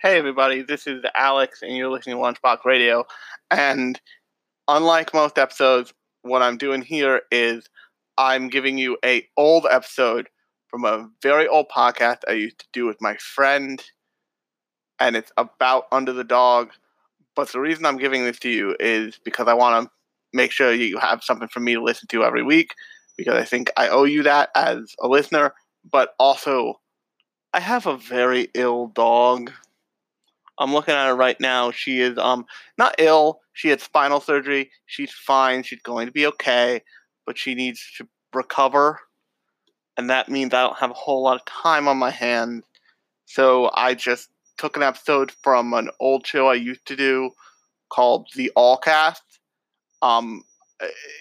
Hey everybody, this is Alex, and you're listening to Lunchbox Radio. And unlike most episodes, what I'm doing here is I'm giving you a old episode from a very old podcast I used to do with my friend, and it's about Under the Dog. But the reason I'm giving this to you is because I want to make sure you have something for me to listen to every week, because I think I owe you that as a listener. But also, I have a very ill dog. I'm looking at her right now. She is um not ill. She had spinal surgery. She's fine. She's going to be okay, but she needs to recover, and that means I don't have a whole lot of time on my hands. So I just took an episode from an old show I used to do called The Allcast. Um,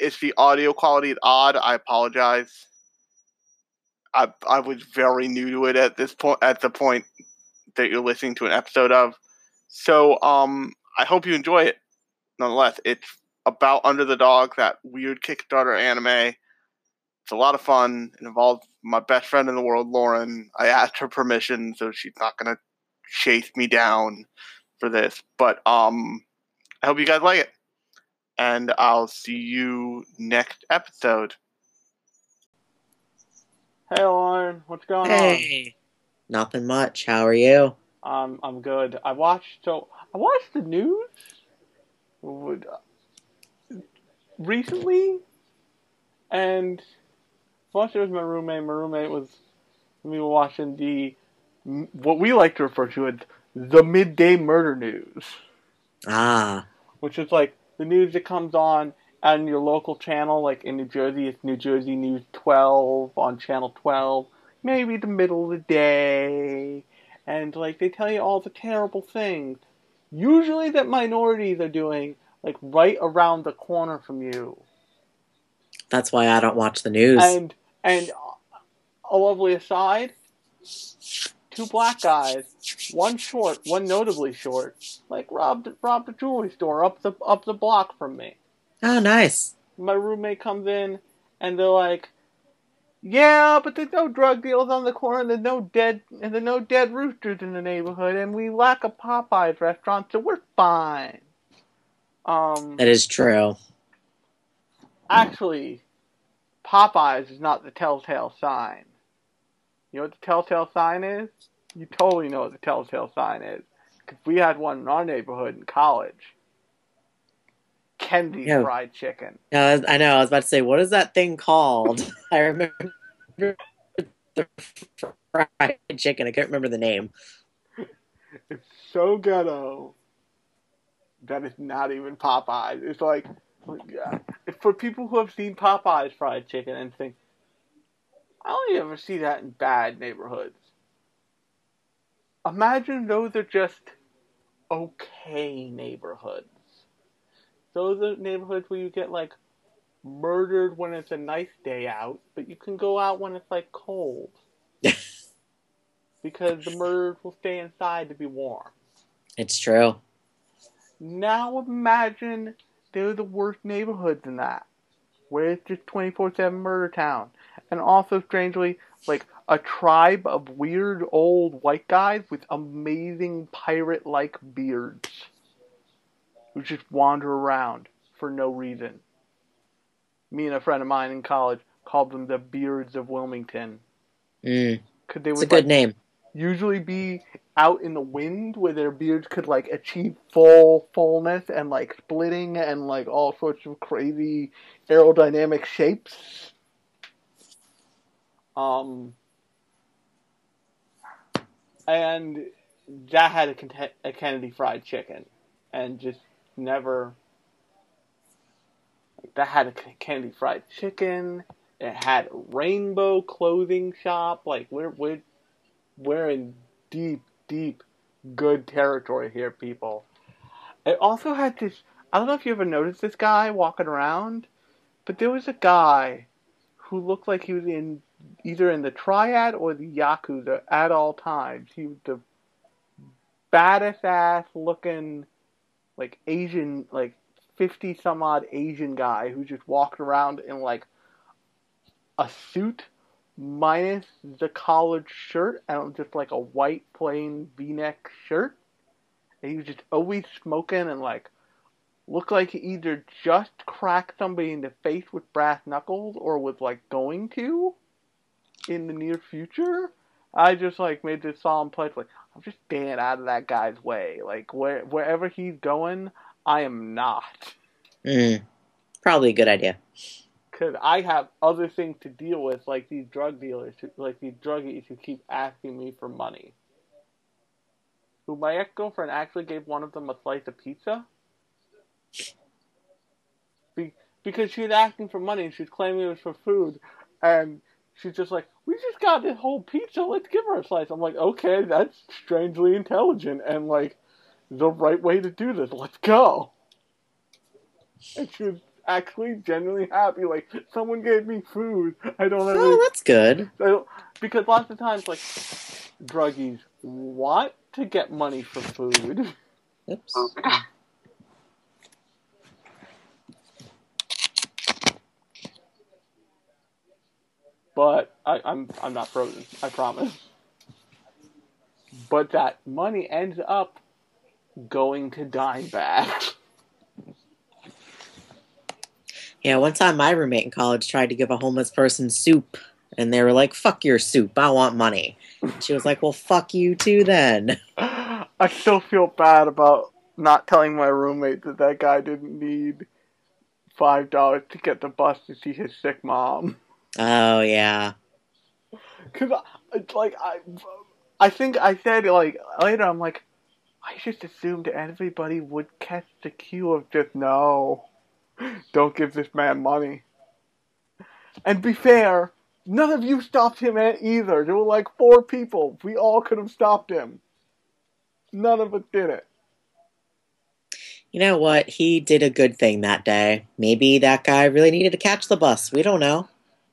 if the audio quality is odd, I apologize. I I was very new to it at this point. At the point that you're listening to an episode of, so um, I hope you enjoy it. Nonetheless, it's about Under the Dog, that weird Kickstarter anime. It's a lot of fun. It involves my best friend in the world, Lauren. I asked her permission, so she's not gonna chase me down for this. But um, I hope you guys like it, and I'll see you next episode. Hey Lauren, what's going on? Hey, nothing much. How are you? Um, I'm good. I watched so I watched the news would- recently, and watched it with my roommate. My roommate was we were watching the what we like to refer to as the midday murder news, Ah, which is like the news that comes on on your local channel. Like in New Jersey, it's New Jersey News 12 on Channel 12. Maybe the middle of the day, and like they tell you all the terrible things, usually that minorities are doing, like right around the corner from you. that's why I don't watch the news. And and uh, a lovely aside, two black guys, one short, one notably short, like robbed robbed a jewelry store up the up the block from me. oh, nice. My roommate comes in and they're like, "Yeah, but there's no drug dealers on the corner. And there's no dead and there's no dead roosters in the neighborhood, and we lack a Popeyes restaurant, so we're fine." Um, That is true. actually, Popeyes is not the telltale sign. You know what the telltale sign is? You totally know what the telltale sign is. Because we had one in our neighborhood in college. Kennedy's Yeah. Fried Chicken. Yeah, I know. I was about to say, what is that thing called? I remember the fried chicken. I can't remember the name. It's so ghetto that it's not even Popeyes. It's like, yeah. for people who have seen Popeyes Fried Chicken and think, I only ever see that in bad neighborhoods. Imagine those are just okay neighborhoods. Those are neighborhoods where you get like murdered when it's a nice day out, but you can go out when it's like cold. because the murderers will stay inside to be warm. It's true. Now imagine they're the worst neighborhoods in that, where it's just 24 7 murder town. And also, strangely, like a tribe of weird old white guys with amazing pirate like beards who just wander around for no reason. Me and a friend of mine in college called them the Beards of Wilmington. Mm, Because they it's a would good like, name. usually be out in the wind where their beards could like achieve full fullness and like splitting and like all sorts of crazy aerodynamic shapes. Um, and that had a, Ken- a Kennedy Fried Chicken, and just never. like That had a Kennedy Fried Chicken. It had rainbow clothing shop. Like we're we're we're in deep, deep, good territory here, people. It also had this. I don't know if you ever noticed this guy walking around, but there was a guy who looked like he was in either in the triad or the yakuza at all times. He was the baddest ass looking, like Asian, like fifty some odd Asian guy who just walked around in like a suit minus the collared shirt and just like a white plain V-neck shirt. And he was just always smoking and like looked like he either just cracked somebody in the face with brass knuckles or was like going to in the near future. I just like made this solemn pledge, like I'm just staying out of that guy's way. Like where wherever he's going, I am not. Mm, probably a good idea. Cause I have other things to deal with, like these drug dealers, who, like these druggies who keep asking me for money. Who my ex girlfriend actually gave one of them a slice of pizza. Be- because she was asking for money and she was claiming it was for food, and she's just like, "We just got this whole pizza. Let's give her a slice." I'm like, "Okay, that's strangely intelligent and like the right way to do this. Let's go." And she was actually genuinely happy. Like someone gave me food. I don't have. Oh, any- that's good. I don't, because lots of times, like druggies want to get money for food. Oops. Oh, but I, I'm I'm not frozen. I promise. But that money ends up going to Dimebag. Yeah, one time my roommate in college tried to give a homeless person soup, and they were like, "Fuck your soup, I want money." And she was like, "Well, fuck you too then." I still feel bad about not telling my roommate that that guy didn't need five dollars to get the bus to see his sick mom. Oh yeah. Cause I, like I, I think I said like later I'm like, I just assumed everybody would catch the cue of just no, don't give this man money. And be fair, none of you stopped him either. There were like four people. We all could have stopped him. None of us did it. You know what? He did a good thing that day. Maybe that guy really needed to catch the bus. We don't know.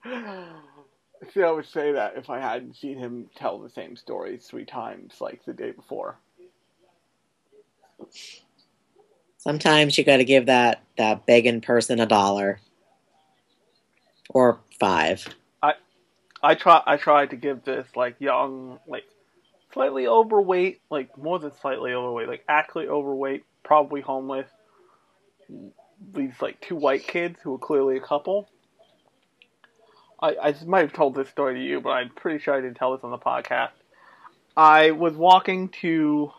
See, I would say that if I hadn't seen him tell the same story three times, like the day before. Sometimes you got to give that that begging person a dollar or five. I I try. I tried to give this like young, like slightly overweight, like more than slightly overweight, like actually overweight, probably homeless. These like two white kids who were clearly a couple. I I might have told this story to you, but I'm pretty sure I didn't tell this on the podcast. I was walking to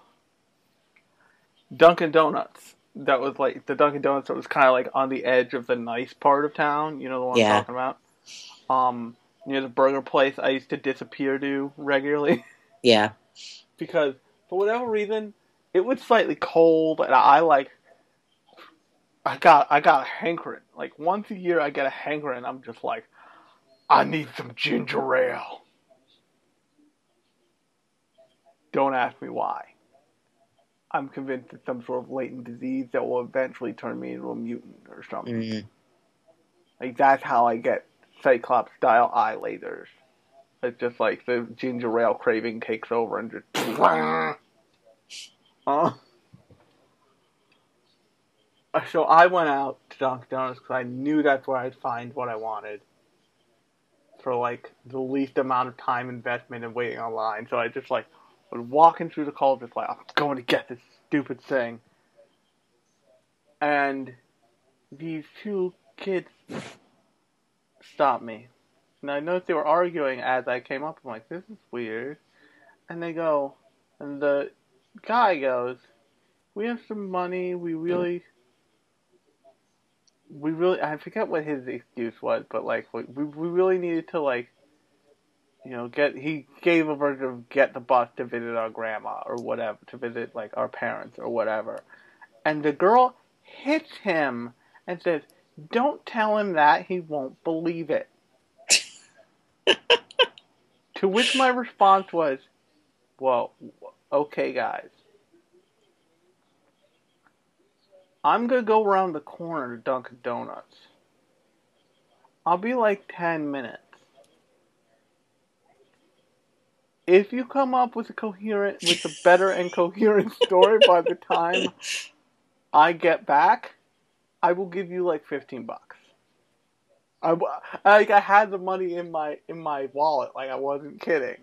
Dunkin' Donuts. That was like the Dunkin' Donuts that was kind of like on the edge of the nice part of town. You know the one Yeah. I'm talking about. Um, near the burger place I used to disappear to regularly Yeah. because for whatever reason it was slightly cold and I like I got I got a hankering. Like once a year I get a hankering. I'm just like I need some ginger ale. Don't ask me why. I'm convinced it's some sort of latent disease that will eventually turn me into a mutant or something. Mm. Like that's how I get Cyclops style eye lasers. It's just like the ginger ale craving takes over and just. Uh, so I went out to Dunkin' Donuts because I knew that's where I'd find what I wanted for like the least amount of time investment and waiting online. So I just like was walking through the just like I'm going to get this stupid thing. And these two kids stopped me. And I noticed they were arguing as I came up. I'm like, this is weird. And they go, and the guy goes, we have some money. We really, we really, I forget what his excuse was, but like, we, we really needed to like, you know, get, he gave a version of get the bus to visit our grandma or whatever, to visit like our parents or whatever. And the girl hits him and says, don't tell him that. He won't believe it. to which my response was, well, okay, guys. I'm going to go around the corner to Dunkin' Donuts. I'll be like 10 minutes. If you come up with a coherent, with a better and coherent story by the time I get back, I will give you like 15 bucks. I, like I had the money in my in my wallet. Like I wasn't kidding.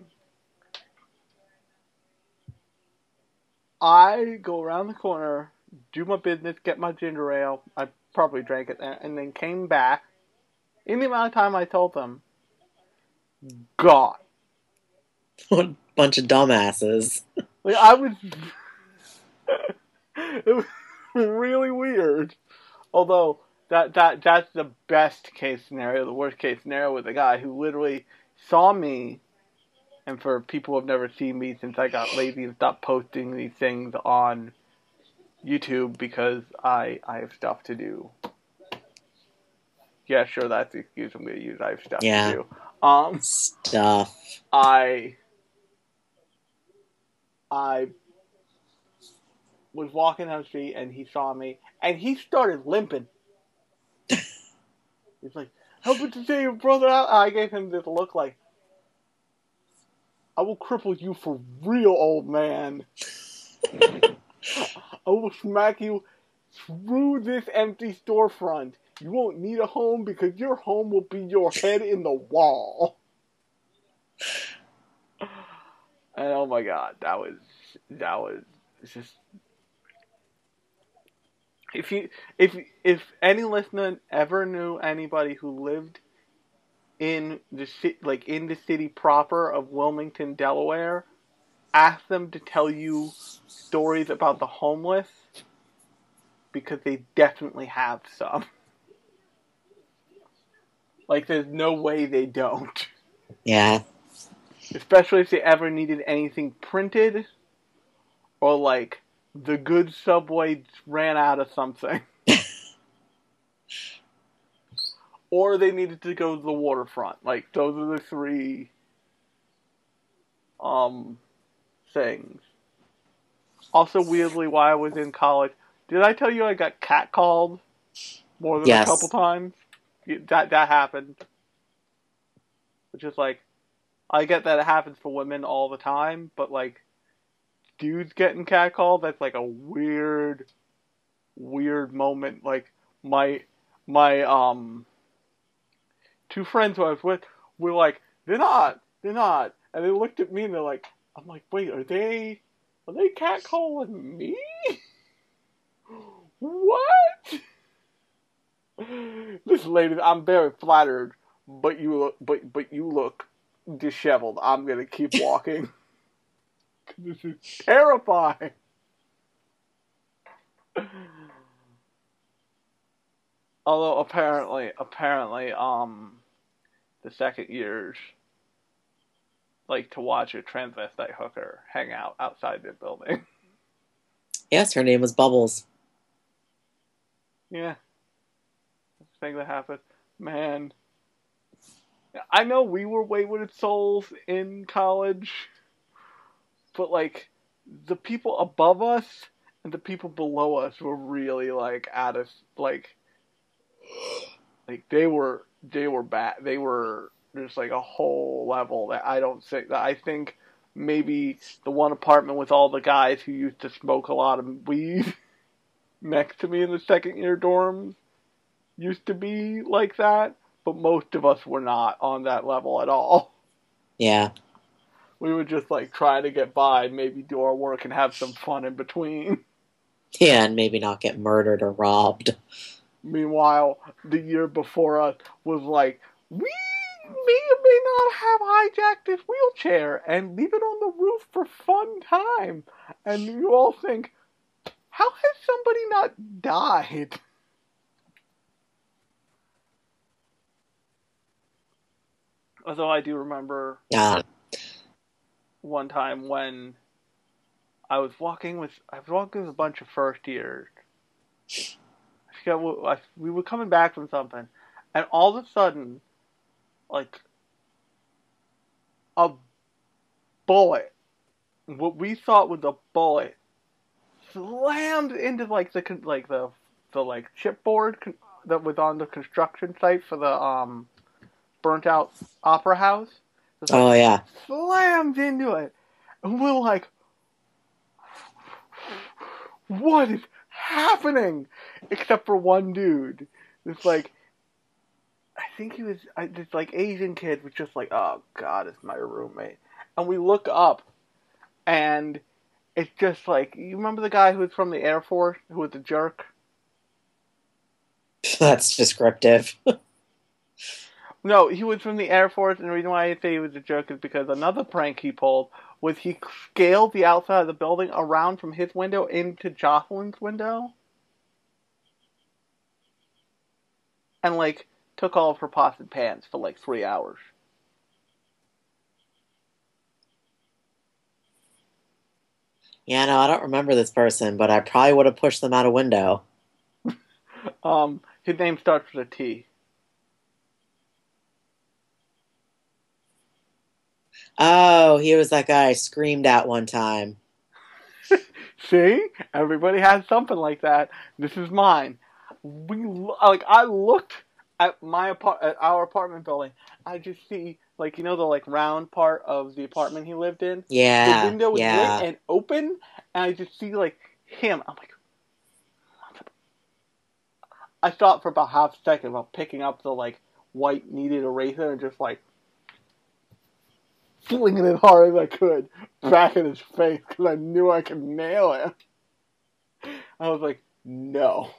I go around the corner, do my business, get my ginger ale. I probably drank it, and, and then came back. In the amount of time I told them, gone. What a bunch of dumbasses. Like I was, it was really weird. Although that that that's the best case scenario. The worst case scenario was a guy who literally saw me, and for people who have never seen me since I got lazy and stopped posting these things on YouTube because I I have stuff to do. Yeah, sure, that's the excuse I'm going to use. I have stuff Yeah. to do. Um, Stuff. I I was walking down the street and he saw me and he started limping. He's like, "Help me to say your brother out." I gave him this look like, "I will cripple you for real, old man. I will smack you through this empty storefront. You won't need a home because your home will be your head in the wall." And oh my god, that was that was just if you if if any listener ever knew anybody who lived in the like in the city proper of Wilmington, Delaware, ask them to tell you stories about the homeless because they definitely have some. Like there's no way they don't Yeah. especially if they ever needed anything printed or like the good subway ran out of something or they needed to go to the waterfront like those are the three um things also weirdly while i was in college did i tell you i got catcalled more than Yes. a couple times that that happened which is like I get that it happens for women all the time, but like dudes getting catcalled, that's like a weird, weird moment. Like my my um two friends who I was with were like, they're not, they're not, and they looked at me and they're like, I'm like, wait, are they are they catcalling me? what? This lady, I'm very flattered, but you look, but but you look disheveled. I'm gonna keep walking. this is terrifying. Although apparently, apparently, um, the second years like to watch a transvestite hooker hang out outside the building. Yes, her name was Bubbles. Yeah. That's the thing that happened. Man. I know we were wayward souls in college, but like the people above us and the people below us were really like at us like like they were they were bad they were just like a whole level that I don't think that I think maybe the one apartment with all the guys who used to smoke a lot of weed next to me in the second year dorms used to be like that, but most of us were not on that level at all. Yeah. We would just like try to get by, maybe do our work and have some fun in between. Yeah, and maybe not get murdered or robbed. Meanwhile, the year before us was like, we may or may not have hijacked his wheelchair and leave it on the roof for fun time. And you all think, how has somebody not died? Although I do remember Uh, one time when I was walking with I was walking with a bunch of first years. I forget what I, we were coming back from something, and all of a sudden, like a bullet, what we thought was a bullet, slammed into like the like the the like chipboard con- that was on the construction site for the um burnt out opera house. Like, oh, yeah. slammed into it. And we're like, what is happening? Except for one dude. It's like, think he was I, this like Asian kid was just like, oh god, it's my roommate, and we look up, and it's just like you remember the guy who was from the Air Force who was a jerk. That's descriptive. No, he was from the Air Force, and the reason why I say he was a jerk is because another prank he pulled was he scaled the outside of the building around from his window into Jocelyn's window, and like took all of her pots and pans for like three hours. Yeah, no, I don't remember this person, but I probably would have pushed them out a window. Um, his name starts with a T. Oh, he was that guy I screamed at one time. See, everybody has something like that. This is mine. We like I looked at my apart at our apartment building. I just see like you know the like round part of the apartment he lived in. Yeah, the window was yeah. lit and open, and I just see like him. I'm like, I thought for about half a second about picking up the like white kneaded eraser and just like flinging it hard as I could back in his face because I knew I could nail him. I was like, no,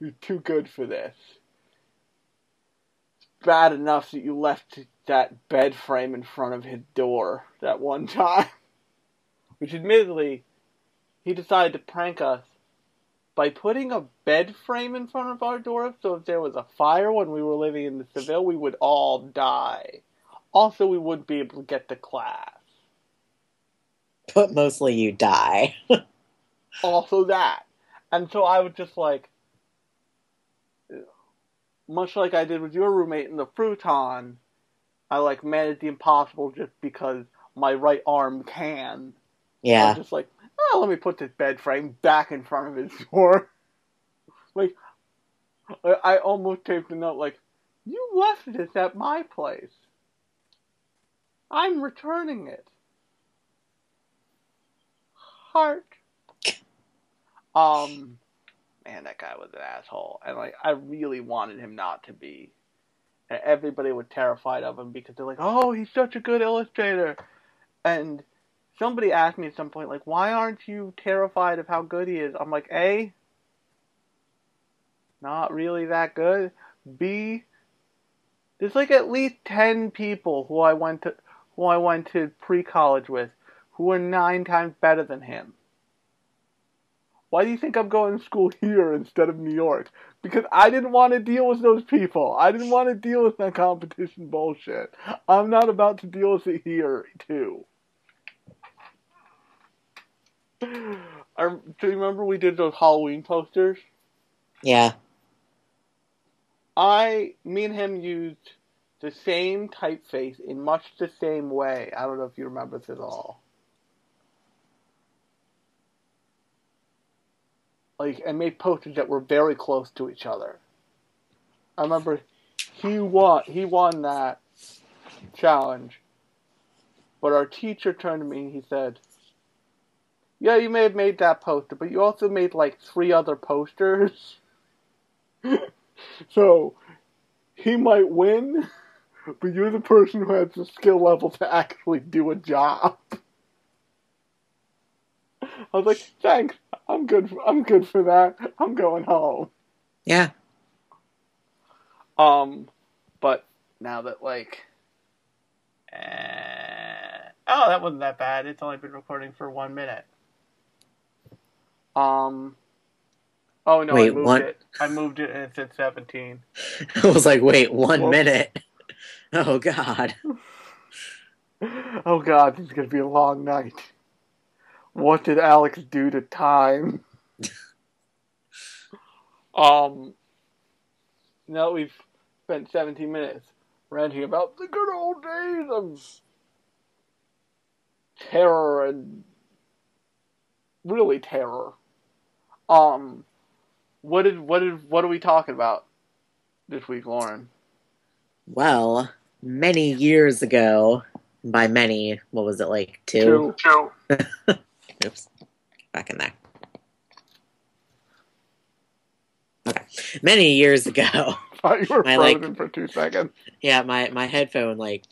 you're too good for this. Bad enough that you left that bed frame in front of his door that one time. Which, admittedly, he decided to prank us by putting a bed frame in front of our door so if there was a fire when we were living in the Seville, we would all die. Also, we wouldn't be able to get to class. But mostly you die. also that. And so I was just like, much like I did with your roommate in the Fruiton, I like managed the impossible just because my right arm can. Yeah. just like, oh, let me put this bed frame back in front of his door. like, I I almost taped a note like, you left this at my place. I'm returning it. Heart. Um, man, that guy was an asshole, and like, I really wanted him not to be. And everybody was terrified of him because they're like, "Oh, he's such a good illustrator," and somebody asked me at some point, like, why aren't you terrified of how good he is? I'm like, A, not really that good. B, there's like at least ten people who I went to who I went to pre college with who are nine times better than him. Why do you think I'm going to school here instead of New York? Because I didn't want to deal with those people. I didn't want to deal with that competition bullshit. I'm not about to deal with it here, too. I, do you remember we did those Halloween posters? Yeah. I, me and him used the same typeface in much the same way. I don't know if you remember this at all. Like, and made posters that were very close to each other. I remember he won. He won that challenge, but our teacher turned to me and he said, "Yeah, you may have made that poster, but you also made like three other posters." so he might win, but you're the person who has the skill level to actually do a job. I was like, thanks. I'm good. For, I'm good for that. I'm going home. Yeah. Um, but now that like, uh, oh, that wasn't that bad. It's only been recording for one minute. Um. Oh no! I Wait, moved one- it. I moved it, and it said seventeen. I was like, wait, one Whoops. minute. Oh God. Oh god, this is gonna be a long night. What did Alex do to time? um, now that we've spent 17 minutes ranting about the good old days of terror and really terror. Um, what did what did what are we talking about this week, Lauren? Well, many years ago, by many, what was it like two? Two. Oops. Back in there. Okay. Many years ago. I you were My, frozen like- for two seconds. yeah, my my headphone like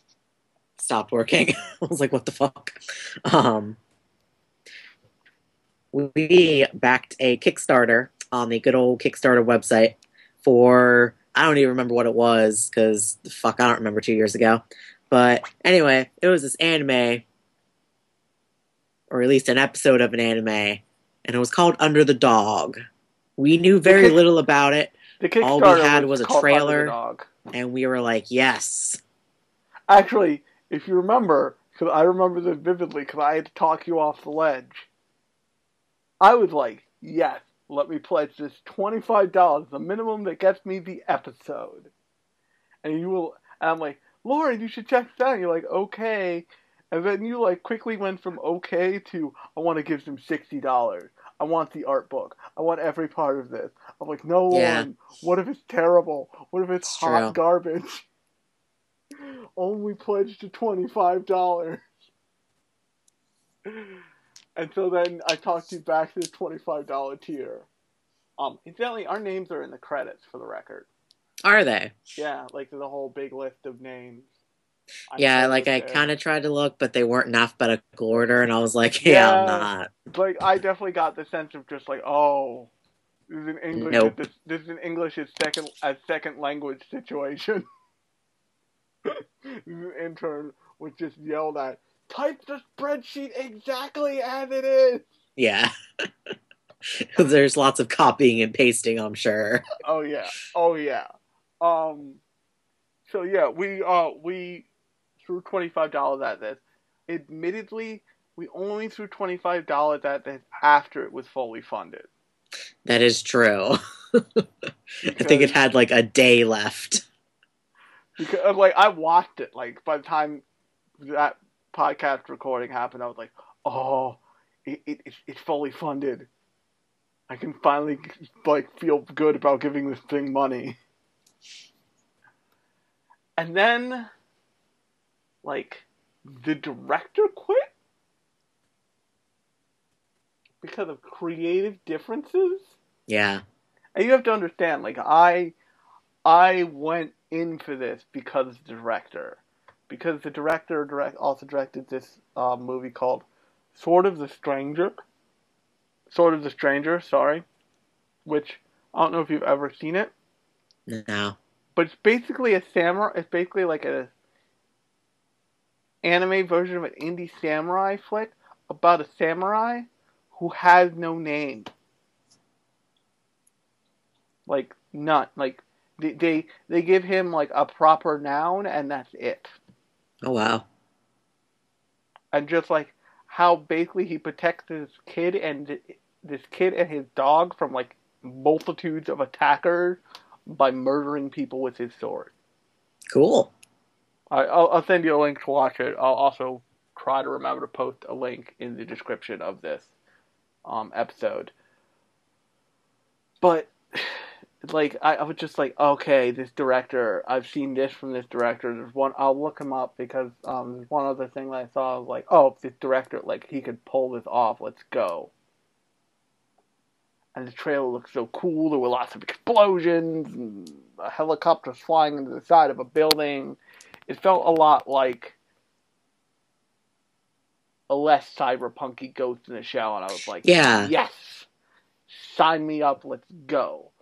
stopped working. I was like, what the fuck? Um, we backed a Kickstarter on the good old Kickstarter website for I don't even remember what it was because fuck, I don't remember two years ago. But anyway, it was this anime, or at least an episode of an anime, and it was called Under the Dog. We knew very Kick- little about it, The Kickstarter All we had was a Under the trailer. Dog. and we were like, yes. Actually, if you remember, because I remember this vividly, because I had to talk you off the ledge. I was like, yes, let me pledge this twenty-five dollars, the minimum that gets me the episode. And you will, and I'm like, Lauren, you should check this out. And you're like, okay. And then you like quickly went from okay to I want to give them sixty dollars. I want the art book. I want every part of this. I'm like, no, Yeah. Lauren. What if it's terrible? What if it's It's hot true. garbage? Only pledged to twenty five dollars. And so then I talked you back to the twenty five dollar tier. Um, incidentally, our names are in the credits for the record. Are they? Yeah, like the whole big list of names. I'm yeah, like I kind of tried to look, but they weren't in alphabetical order, and I was like, yeah, I'm not. like I definitely got the sense of just like, oh, this is an English. Nope. This, this is an English as second as second language situation. this intern was just yelled at. Type the spreadsheet exactly as it is. Yeah. There's lots of copying and pasting, I'm sure. Oh yeah. Oh yeah. Um. So yeah, we uh we threw twenty five dollars at this. Admittedly, we only threw twenty five dollars at this after it was fully funded. That is true. I think it had like a day left. because like I watched it like by the time that podcast recording happened, I was like, oh, it, it it's fully funded. I can finally like feel good about giving this thing money. And then, like, the director quit because of creative differences. Yeah. And you have to understand, like I, I went in for this because the director, because the director direct also directed this uh, movie called Sword of the Stranger, Sword of the Stranger, sorry, which I don't know if you've ever seen it, No. but it's basically a samurai. It's basically like a anime version of an indie samurai flick about a samurai who has no name. Like none. Like they they, they give him like a proper noun and that's it. Oh wow. And just like how basically he protects this kid and this kid and his dog from like multitudes of attackers by murdering people with his sword. Cool. I, I'll, I'll send you a link to watch it. I'll also try to remember to post a link in the description of this um, episode. But like, I, I was just like, okay, this director. I've seen this from this director. There's one. I'll look him up because um, one other thing that I saw. I was like, oh, this director, like he could pull this off. Let's go. And the trailer looked so cool. There were lots of explosions and a helicopter flying into the side of a building it felt a lot like a less cyberpunky Ghost in the Shell, and I was like, Yeah. yes, sign me up, let's go.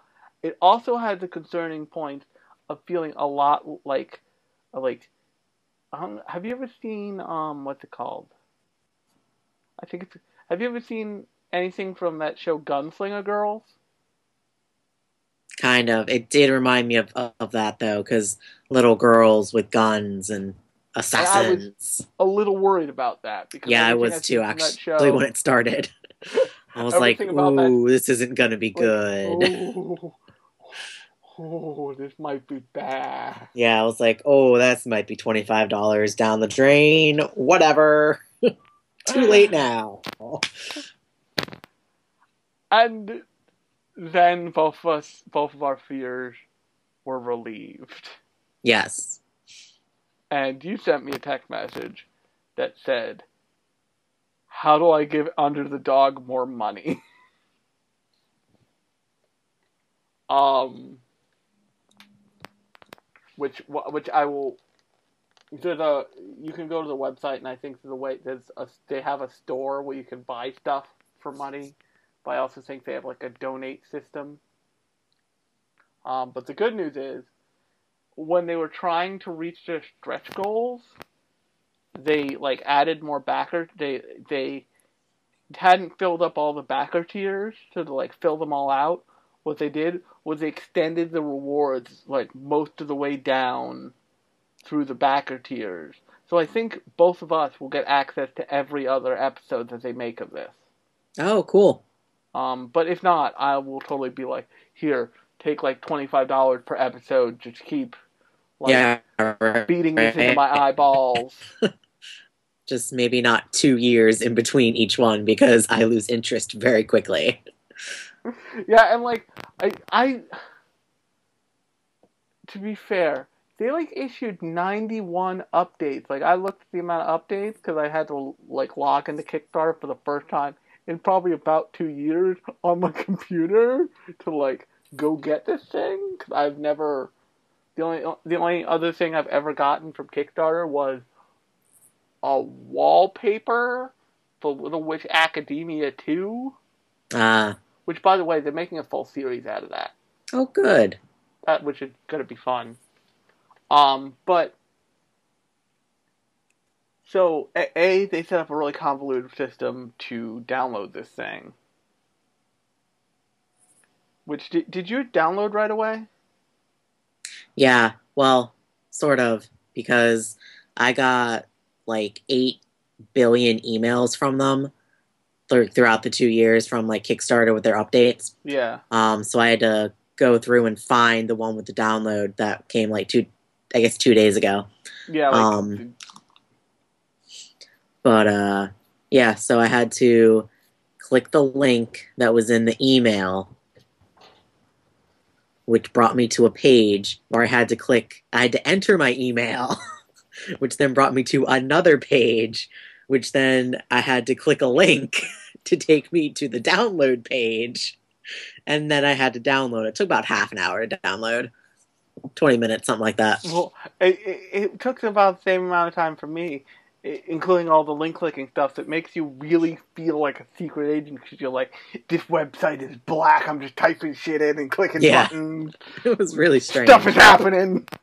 It also had the concerning point of feeling a lot like, like, um, have you ever seen um, what's it called? I think it's. Have you ever seen anything from that show Gunslinger Girls? Kind of. It did remind me of of that though, because little girls with guns and assassins. A little worried about that because yeah, I was too seen from that actually show- when it started. I was like, about that- "Ooh, this isn't gonna be good." Oh, oh, this might be bad. Yeah, I was like, "Oh, that might be twenty five dollars down the drain. Whatever. Too late now." And then both of us, both of our fears were relieved. Yes. And you sent me a text message that said, "How do I give Under the Dog more money?" um, which which I will. There's a you can go to the website and I think the way there's a they have a store where you can buy stuff for money, but I also think they have like a donate system. Um, but the good news is, when they were trying to reach their stretch goals, they like added more backer. They they hadn't filled up all the backer tiers to like fill them all out. What they did was they extended the rewards like most of the way down through the backer tiers. So I think both of us will get access to every other episode that they make of this. Oh, cool. Um, but if not, I will totally be like, here, take like twenty five dollars per episode, just keep like yeah, right, beating this into my eyeballs. Just maybe not two years in between each one because I lose interest very quickly. yeah, and like I I to be fair, they like issued 91 updates. Like I looked at the amount of updates because I had to like log into Kickstarter for the first time in probably about two years on my computer to like go get this thing. Cause I've never the only the only other thing I've ever gotten from Kickstarter was a wallpaper for Little Witch Academia 2. Ah. Uh, which, by the way, they're making a full series out of that. Oh, good. That which is gonna be fun. Um, but so a they set up a really convoluted system to download this thing. Which did did you download right away? Yeah, well, sort of because I got like eight billion emails from them th- throughout the two years from like Kickstarter with their updates. Yeah. Um, so I had to go through and find the one with the download that came like two, I guess two days ago. Yeah. Like, um, but uh, yeah, so I had to click the link that was in the email, which brought me to a page where I had to click. I had to enter my email, which then brought me to another page, which then I had to click a link to take me to the download page, and then I had to download. It took about half an hour to download. 20 minutes, something like that. Well, it, it, it took about the same amount of time for me including all the link clicking stuff that makes you really feel like a secret agent because you're like, this website is black. I'm just typing shit in and clicking Yeah. buttons. It was really strange. Stuff is happening.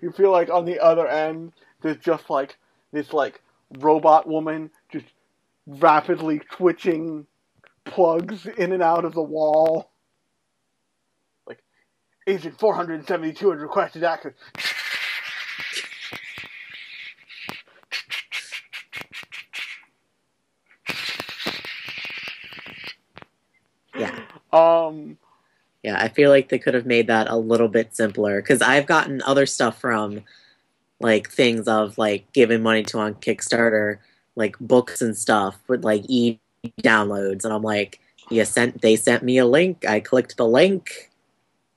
You feel like on the other end, there's just like this like robot woman just rapidly twitching plugs in and out of the wall. Like, Agent 472 had requested access. Um, Yeah, I feel like they could have made that a little bit simpler because I've gotten other stuff from like things of like giving money to on Kickstarter, like books and stuff with like e downloads, and I'm like, you sent they sent me a link, I clicked the link,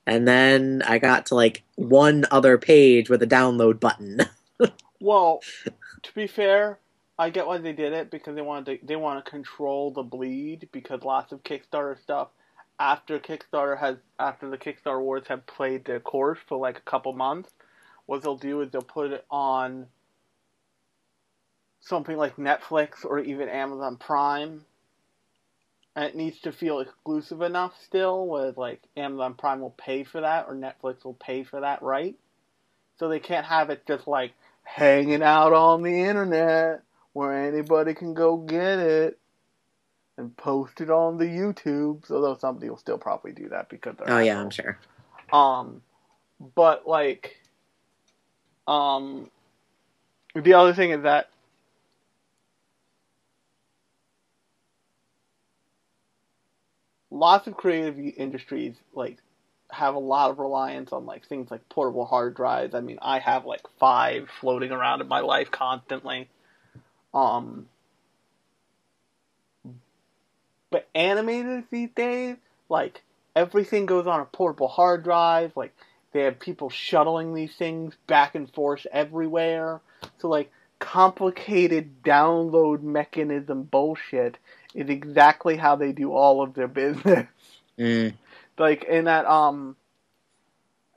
and then I got to like one other page with a download button. Well, to be fair, I get why they did it because they wanted to, they want to control the bleed because lots of Kickstarter stuff after Kickstarter has after the Kickstarter awards have played their course for like a couple months, what they'll do is they'll put it on something like Netflix or even Amazon Prime. And it needs to feel exclusive enough still, where like Amazon Prime will pay for that or Netflix will pay for that right. So they can't have it just like hanging out on the internet where anybody can go get it and post it on the YouTubes. Although somebody will still probably do that because they're oh yeah, I'm sure. Um, but like, um, the other thing is that lots of creative industries like have a lot of reliance on like things like portable hard drives. I mean, I have like five floating around in my life constantly. Um, but animators these days, like everything goes on a portable hard drive. Like they have people shuttling these things back and forth everywhere. So like complicated download mechanism bullshit is exactly how they do all of their business Mm. like in that um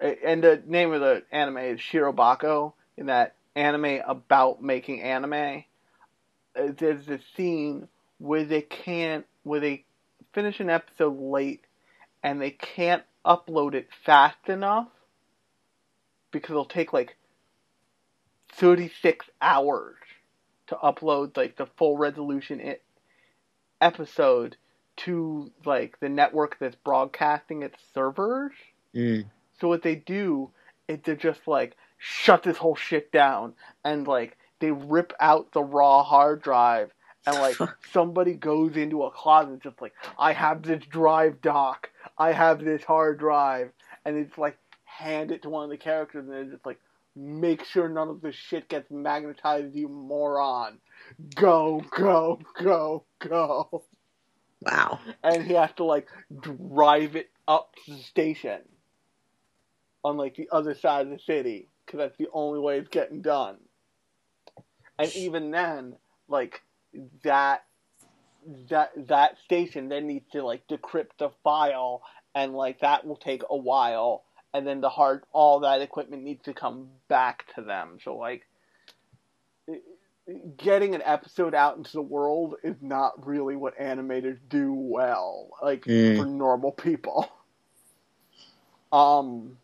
and the name of the anime is Shirobako, in that anime about making anime. Uh, There's a scene where they can't, where they finish an episode late, and they can't upload it fast enough because it'll take like 36 hours to upload like the full resolution i- episode to like the network that's broadcasting its servers. Mm. So what they do is they're just like shut this whole shit down and like they rip out the raw hard drive and like somebody goes into a closet just like I have this drive dock, I have this hard drive, and it's like hand it to one of the characters and they're just like make sure none of this shit gets magnetized, you moron. Go, go, go, go. Wow. And he has to like drive it up to the station on like the other side of the city because that's the only way it's getting done. And even then, like that that that station then needs to like decrypt the file and like that will take a while and then the hard all that equipment needs to come back to them. So like getting an episode out into the world is not really what animators do well, like Mm. for normal people. Um,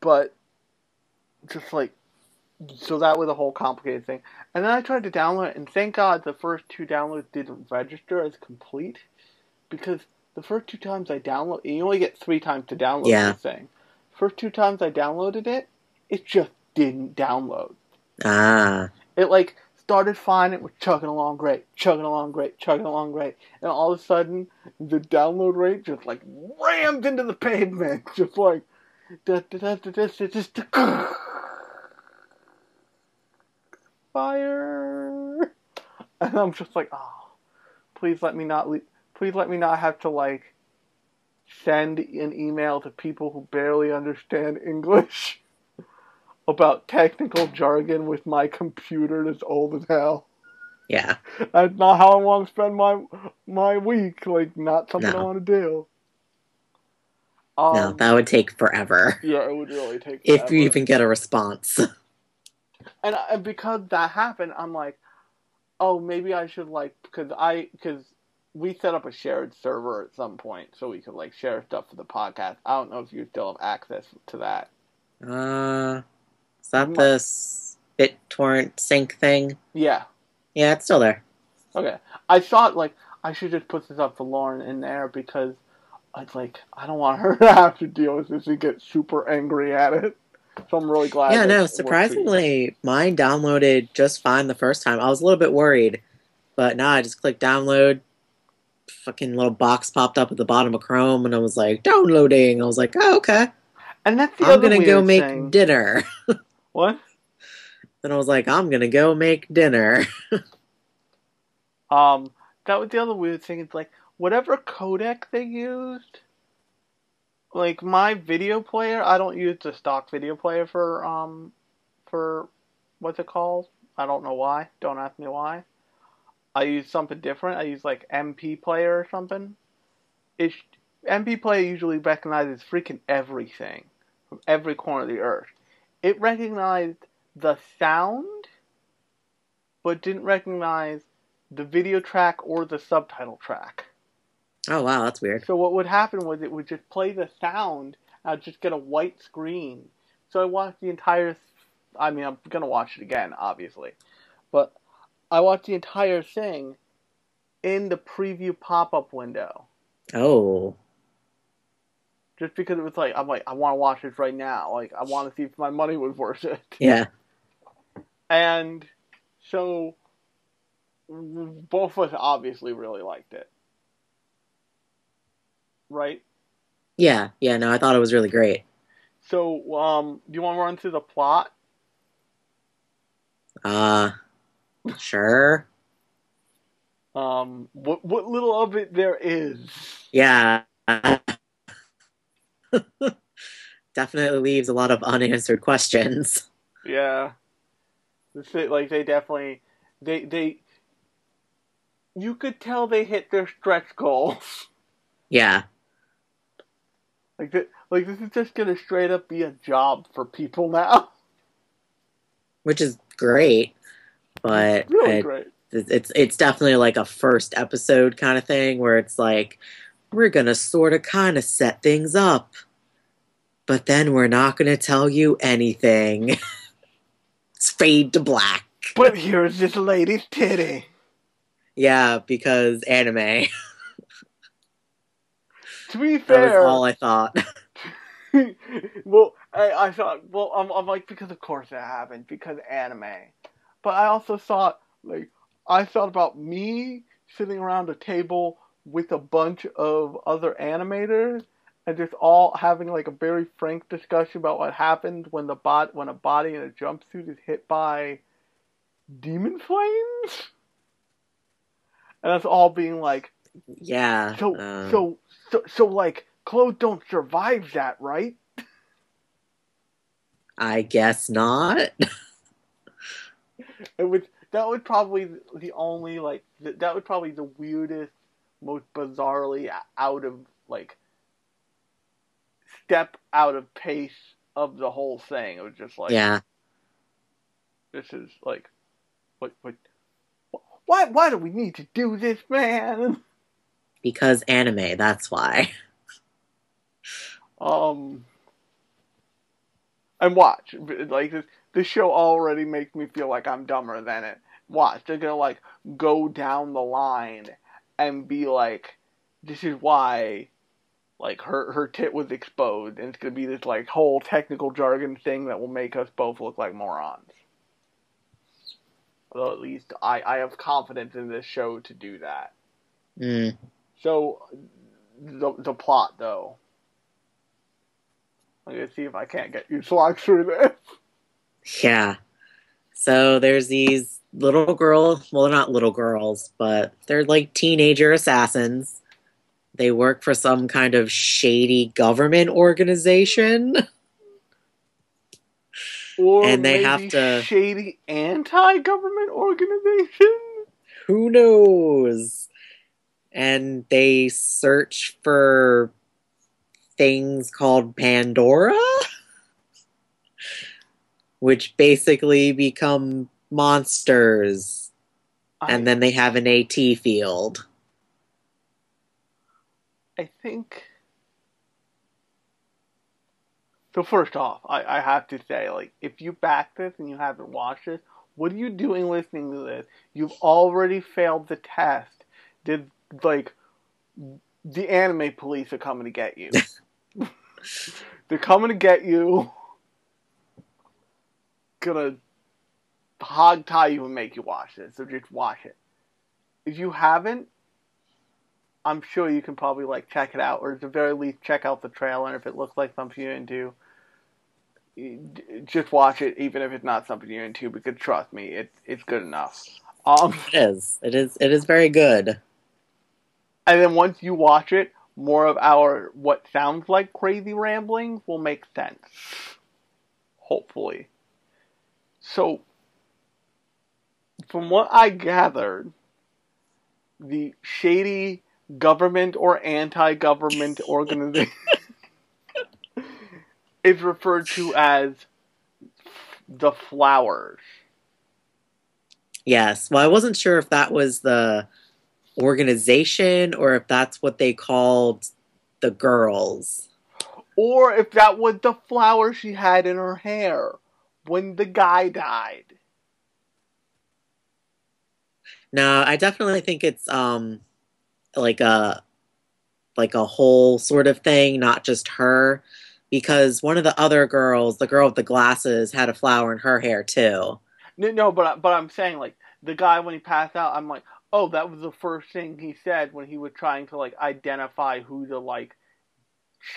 but just like so that was a whole complicated thing. And then I tried to download it, and thank God the first two downloads didn't register as complete because the first two times I download, you only get three times to download Yeah. this thing. First two times I downloaded it, it just didn't download. Ah. It like started fine, it was chugging along great, chugging along great, chugging along great, and all of a sudden the download rate just like rammed into the pavement, just like da, da, da, da, da, da, just fire, and I'm just like, oh, please let me not, le- please let me not have to like send an email to people who barely understand English about technical jargon with my computer that's old as hell. Yeah. That's not how I want to spend my my week. Like, not something I want to do. Um, no, that would take forever. yeah, it would really take. If you even get a response. and, and because that happened, I'm like, oh, maybe I should like because I because we set up a shared server at some point so we could like share stuff for the podcast. I don't know if you still have access to that. Uh, is that this BitTorrent sync thing? Yeah. Yeah, it's still there. Okay. I thought like I should just put this up for Lauren in there because I'd like I don't want her to have to deal with this and get super angry at it. So I'm really glad. yeah, no, worked for you. surprisingly, mine downloaded just fine the first time. I was a little bit worried, but now I just clicked download. Fucking little box popped up at the bottom of Chrome, and I was like, downloading. I was like, oh, okay. And that's the I'm gonna go make thing. dinner. what? then I was like, I'm gonna go make dinner. Um, that was the other weird thing. It's like whatever codec they used. Like my video player, I don't use the stock video player for um, for what's it called? I don't know why. Don't ask me why. I use something different. I use like MP player or something. It MP player usually recognizes freaking everything from every corner of the earth. It recognized the sound, but didn't recognize the video track or the subtitle track. Oh wow, that's weird. So what would happen was it would just play the sound. and I'd just get a white screen. So I watched the entire. I mean, I'm gonna watch it again, obviously, but I watched the entire thing in the preview pop-up window, Oh, just because it was like I'm like I want to watch this right now. Like I want to see if my money was worth it. yeah. And so both of us obviously really liked it. Right? Yeah, yeah, no, I thought it was really great. So, um, do you want to run through the plot? Uh, sure. Um, what what little of it there is. Yeah. Definitely leaves a lot of unanswered questions. Yeah. Like they definitely they they you could tell they hit their stretch goals. Yeah. Like the Like this is just gonna straight up be a job for people now. which is great. But really it- great. it's it's definitely like a first episode kind of thing where it's like we're gonna sort of kind of set things up, but then we're not gonna tell you anything. it's fade to black. But here's this lady's titty. Yeah, because anime. To be fair, That was all I thought. well, I, I thought, well, I'm, I'm like, because of course it happened, because anime. But I also thought, like, I thought about me sitting around a table with a bunch of other animators and just all having like a very frank discussion about what happened when the bot when a body in a jumpsuit is hit by demon flames. And us all being like, yeah. so, uh, so, so, so, like, clothes don't survive that, right? I guess not. It would. That would probably the only like that would probably the weirdest, most bizarrely out of like step out of pace of the whole thing. It was just like, yeah. this is like, what, what, why, why do we need to do this, man? Because anime, that's why. Um, and watch, like this, this show already makes me feel like I'm dumber than it. Watch, they're gonna like go down the line and be like, this is why, like her her tit was exposed, and it's gonna be this like whole technical jargon thing that will make us both look like morons. Well, at least I I have confidence in this show to do that. Mm. So, the the plot though. I'm gonna see if I can't get you slog through this. Yeah. So there's these little girl, well, they're not little girls, but they're like teenager assassins. They work for some kind of shady government organization. Or And they maybe have to- shady anti-government organization. Who knows? And they search for things called Pandora, which basically become monsters. And then they have an AT field. I think. So first off, I, I have to say, like, if you back this and you haven't watched this, what are you doing listening to this? You've already failed the test. Did like the anime police are coming to get you? They're coming to get you. Gonna hog tie you and make you watch this. So just watch it. If you haven't, I'm sure you can probably like check it out, or at the very least check out the trailer. If it looks like something you're into, just watch it, even if it's not something you're into. Because trust me, it it's good enough. Um, It is. It is. It is very good. And then once you watch it, more of our what sounds like crazy ramblings will make sense. Hopefully. So, from what I gathered, the shady government or anti-government organization is referred to as the flowers. Yes. Well, I wasn't sure if that was the organization or if that's what they called the girls. Or if that was the flower she had in her hair when the guy died. No, I definitely think it's um like a like a whole sort of thing, not just her. Because one of the other girls, the girl with the glasses, had a flower in her hair too. No, no, but but I'm saying like the guy when he passed out, I'm like, oh, that was the first thing he said when he was trying to like identify who the like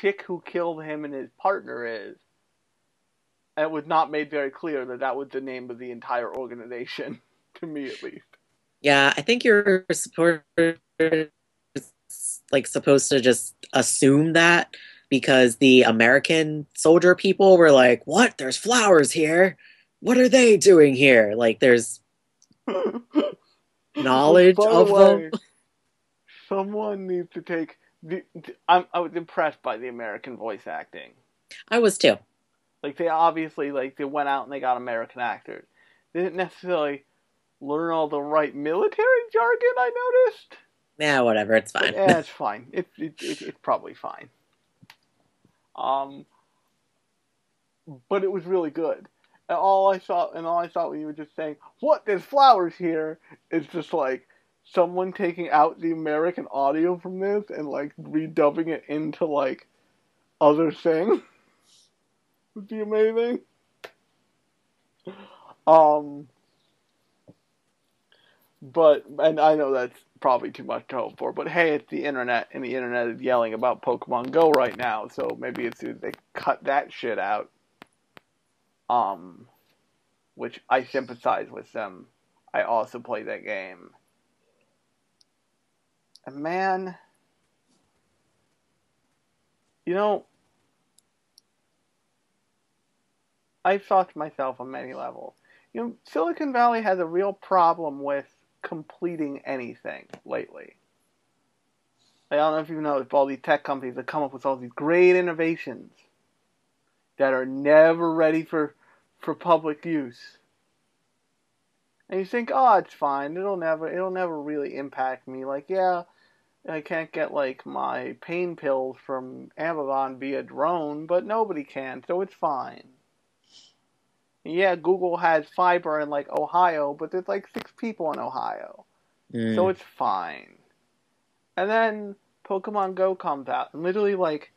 chick who killed him and his partner is. And it was not made very clear that that was the name of the entire organization, to me at least. Yeah, I think you're supposed like supposed to just assume that because the American soldier people were like, "What? There's flowers here. What are they doing here?" Like there's knowledge of way, them. Someone needs to take the, I'm, I was impressed by the American voice acting. I was too. Like they obviously like they went out and they got American actors. They didn't necessarily learn all the right military jargon. I noticed. Yeah, whatever. It's fine. yeah, it's fine. It, it, it, it's probably fine. Um, but it was really good. And all I saw, and all I thought when you were just saying, "What? There's flowers here," is just like someone taking out the American audio from this and like redubbing it into like other things. Would be amazing. Um, but and I know that's probably too much to hope for. But hey, it's the internet, and the internet is yelling about Pokemon Go right now. So maybe as they cut that shit out, um, which I sympathize with them. I also play that game. And man, you know, I've thought to myself on many levels. You know, Silicon Valley has a real problem with completing anything lately. I don't know if you know, if all these tech companies that come up with all these great innovations that are never ready for for public use. And you think, oh, it's fine. It'll never, it'll never really impact me. Like, yeah, I can't get like my pain pills from Amazon via drone, but nobody can, so it's fine. Yeah, Google has fiber in like Ohio, but there's like six people in Ohio, Mm. so it's fine. And then Pokemon Go comes out, and literally like,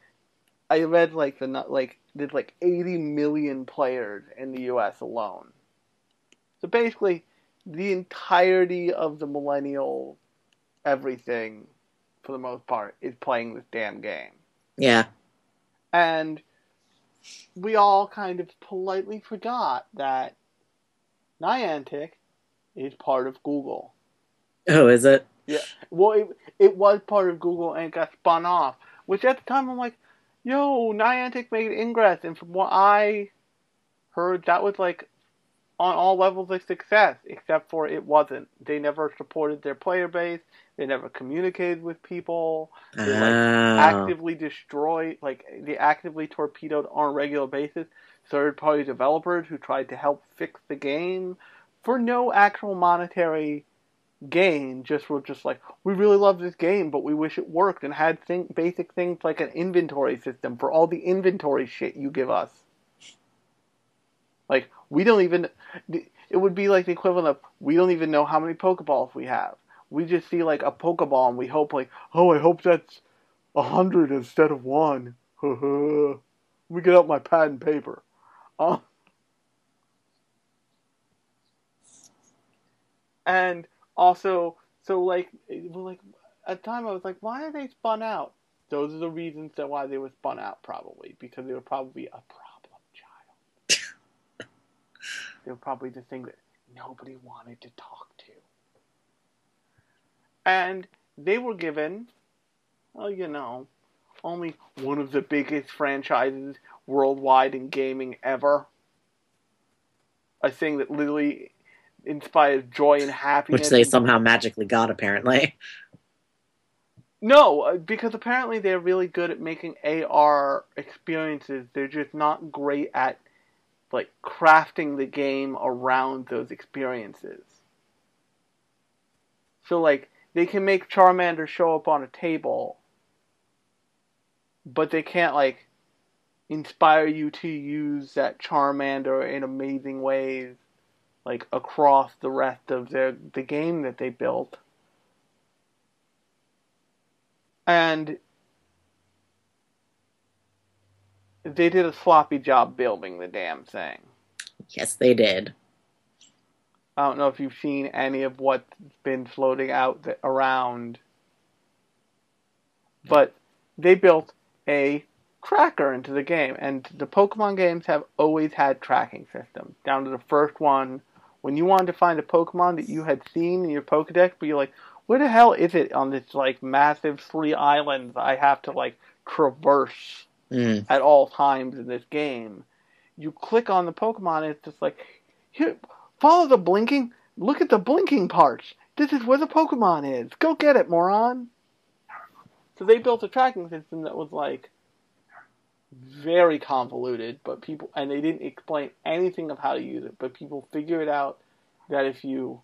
I read like the like there's like 80 million players in the U.S. alone. So basically, the entirety of the millennial everything, for the most part, is playing this damn game. yeah. And we all kind of politely forgot that Niantic is part of Google. Oh, is it? Yeah. Well, it, it was part of Google and it got spun off. Which at the time I'm like, yo, Niantic made Ingress, and from what I heard, that was like on all levels of success, except for it wasn't. They never supported their player base. They never communicated with people. They like Oh. actively destroy, like they actively torpedoed on a regular basis third-party developers who tried to help fix the game for no actual monetary gain. Just were just like, we really love this game, but we wish it worked and had thing, basic things like an inventory system for all the inventory shit you give us. Like we don't even. It would be like the equivalent of we don't even know how many Pokeballs we have. We just see like a Pokeball and we hope like, oh, I hope that's a hundred instead of one. we get out my pad and paper. Uh, and also, so like, like at the time I was like, why are they spun out? Those are the reasons that why they were spun out, probably because they were probably a problem child. they were probably the thing that nobody wanted to talk to, and they were given, well, you know, only one of the biggest franchises worldwide in gaming ever. A thing that literally inspires joy and happiness. Which they somehow magically got, apparently. No, uh, because apparently they're really good at making AR experiences. They're just not great at like crafting the game around those experiences. So like they can make Charmander show up on a table, but they can't like inspire you to use that Charmander in amazing ways like across the rest of their the game that they built. And they did a sloppy job building the damn thing. Yes, they did. I don't know if you've seen any of what's been floating out th- around, but they built a tracker into the game, and the Pokemon games have always had tracking systems. Down to the first one, when you wanted to find a Pokemon that you had seen in your Pokedex, but you're like, where the hell is it on this like massive three islands I have to like traverse Mm. at all times in this game? You click on the Pokemon, and it's just like, here, follow the blinking. Look at the blinking parts. This is where the Pokemon is. Go get it, moron. So they built a tracking system that was like very convoluted, but people and they didn't explain anything of how to use it, but people figured out that if you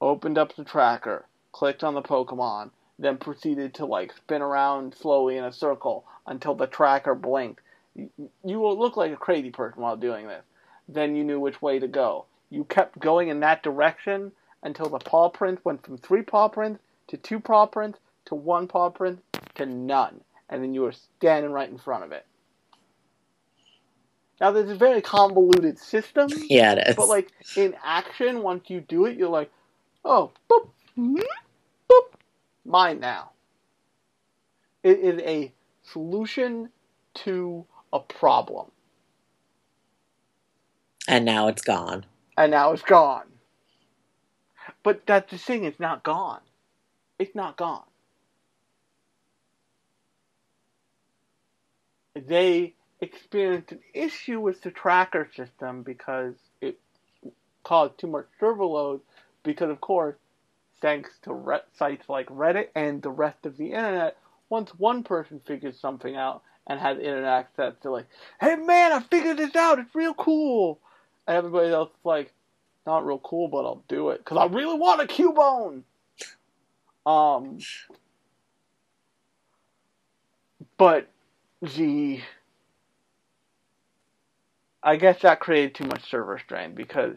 opened up the tracker, clicked on the Pokemon, then proceeded to like spin around slowly in a circle until the tracker blinked. You will look like a crazy person while doing this. Then you knew which way to go. You kept going in that direction until the paw print went from three paw prints to two paw prints to one paw print to none. And then you were standing right in front of it. Now, there's a very convoluted system. Yeah, it is. But, like, in action, once you do it, you're like, oh, boop, hmm, boop, mine now. It is a solution to a problem. and now it's gone. And now it's gone. But that's the thing, it's not gone. It's not gone. They experienced an issue with the tracker system because it caused too much server load because of course thanks to re- sites like Reddit and the rest of the internet, once one person figures something out and has internet access, they're like, "Hey man, I figured this out. It's real cool," and everybody else is like, "Not real cool, but I'll do it because I really want a Cubone." Um, but the I guess that created too much server strain because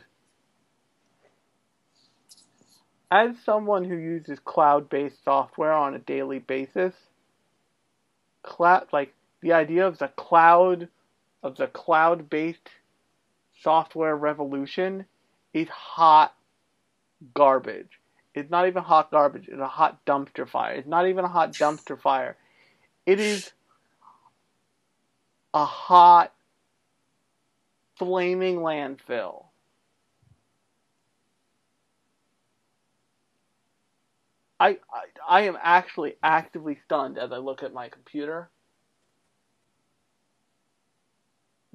as someone who uses cloud-based software on a daily basis, cloud like the idea of the cloud of the cloud-based software revolution is hot garbage. It's not even hot garbage. It's a hot dumpster fire. It's not even a hot dumpster fire. It is a hot flaming landfill. I, I I am actually actively stunned as I look at my computer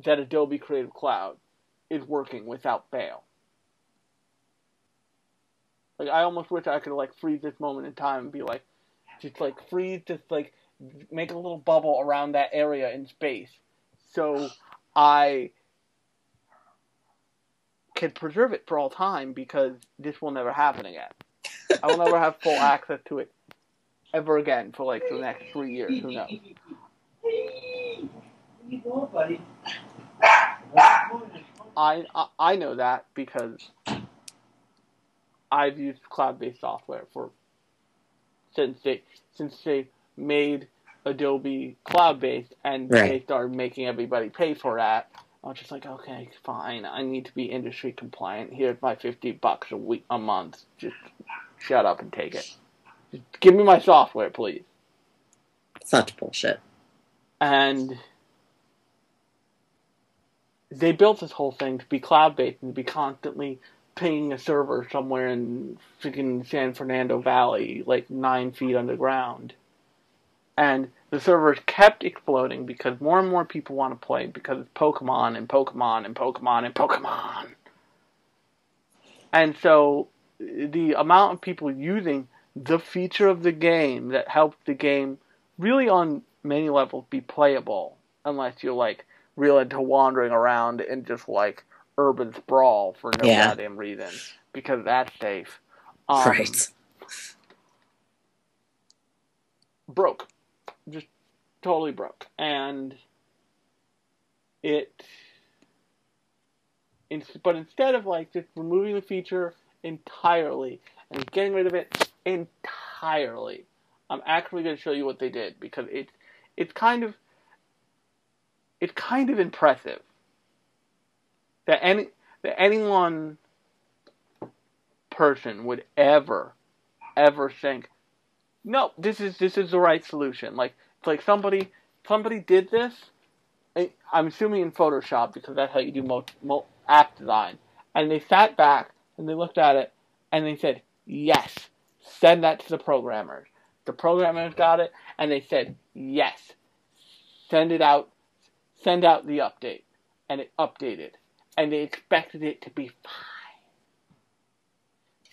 that Adobe Creative Cloud is working without fail. Like I almost wish I could like freeze this moment in time and be like, just like freeze, just like make a little bubble around that area in space, so I can preserve it for all time because this will never happen again. I will never have full access to it ever again for like the next three years. Who knows? I, I I know that because I've used cloud-based software for since they since they made Adobe cloud-based and Right. they started making everybody pay for that. I was just like, okay, fine. I need to be industry compliant. Here's my fifty bucks a week a month. Just shut up and take it. Just give me my software, please. Such bullshit. And they built this whole thing to be cloud based and to be constantly pinging a server somewhere in freaking San Fernando Valley, like nine feet underground. And the servers kept exploding because more and more people want to play because it's Pokemon and Pokemon and Pokemon and Pokemon. And so the amount of people using the feature of the game that helped the game really on many levels be playable unless you're like real into wandering around and just like urban sprawl for no Yeah. goddamn reason because that's safe. Um, right. broke, totally broke, and it. But instead of like just removing the feature entirely and getting rid of it entirely, I'm actually going to show you what they did because it's it's kind of it's kind of impressive that any that anyone person would ever ever think no this is this is the right solution like like somebody somebody did this I- i'm assuming in photoshop because that's how you do app design. And they sat back and they looked at it and they said yes send that to the programmers. The programmers got it and they said yes send it out send out the update. And it updated. And they expected it to be fine.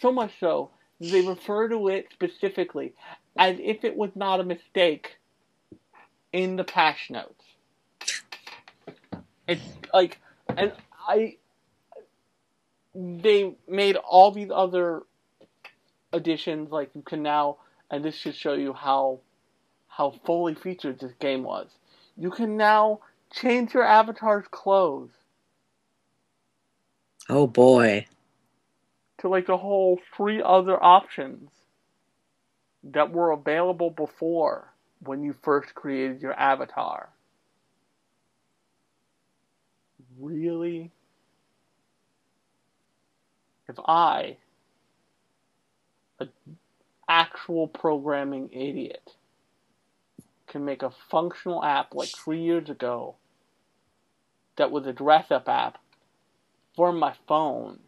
So much so they refer to it specifically as if it was not a mistake in the patch notes. It's like, and I, they made all these other additions. Like you can now, and this should show you how how fully featured this game was. You can now change your avatar's clothes Oh boy. to like the whole three other options that were available before when you first created your avatar. Really? If I, an actual programming idiot, can make a functional app like three years ago that was a dress up app for my phone,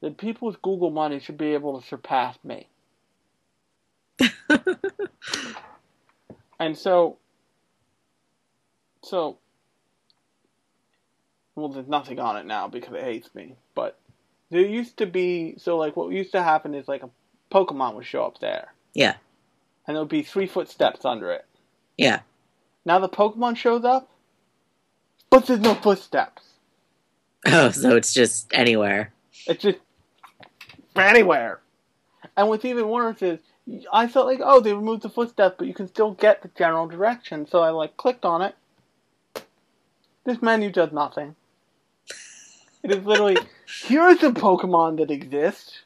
then people with Google money should be able to surpass me. and so, so, well, there's nothing on it now because it hates me. But there used to be, so like what used to happen is like a Pokemon would show up there, Yeah. and there would be three footsteps under it. Yeah. Now the Pokemon shows up, but there's no footsteps. Oh, so it's just anywhere. It's just anywhere. And what's even worse is, I felt like, oh, they removed the footsteps, but you can still get the general direction. So I like clicked on it. This menu does nothing. It is literally here's a Pokemon that exists.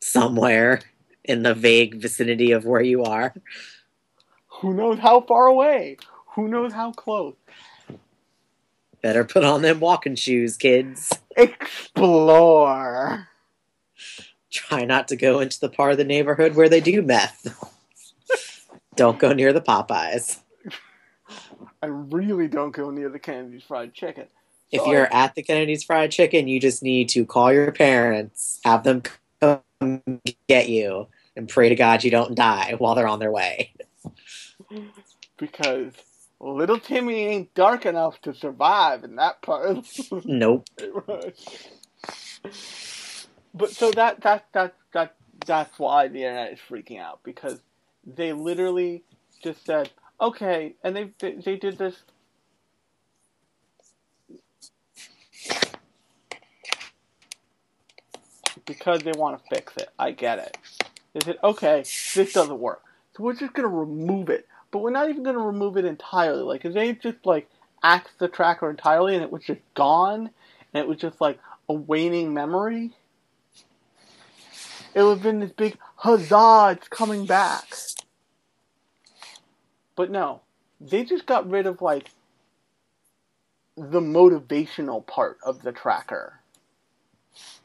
Somewhere in the vague vicinity of where you are. Who knows how far away? Who knows how close? Better put on them walking shoes, kids. Explore. Try not to go into the part of the neighborhood where they do meth. Don't go near the Popeyes. I really don't go near the Kennedy's Fried Chicken. If you're at the Kennedy's Fried Chicken, you just need to call your parents, have them come get you, and pray to God you don't die while they're on their way. because little Timmy ain't dark enough to survive in that part. Nope. But so that that that that that's why the internet is freaking out because they literally just said okay, and they they, they did this. Because they want to fix it. I get it. They said, okay, this doesn't work. So we're just going to remove it. But we're not even going to remove it entirely. Like, if they just, like, axed the tracker entirely and it was just gone, and it was just, like, a waning memory, it would have been this big huzzah, it's coming back. But no, they just got rid of, like, the motivational part of the tracker.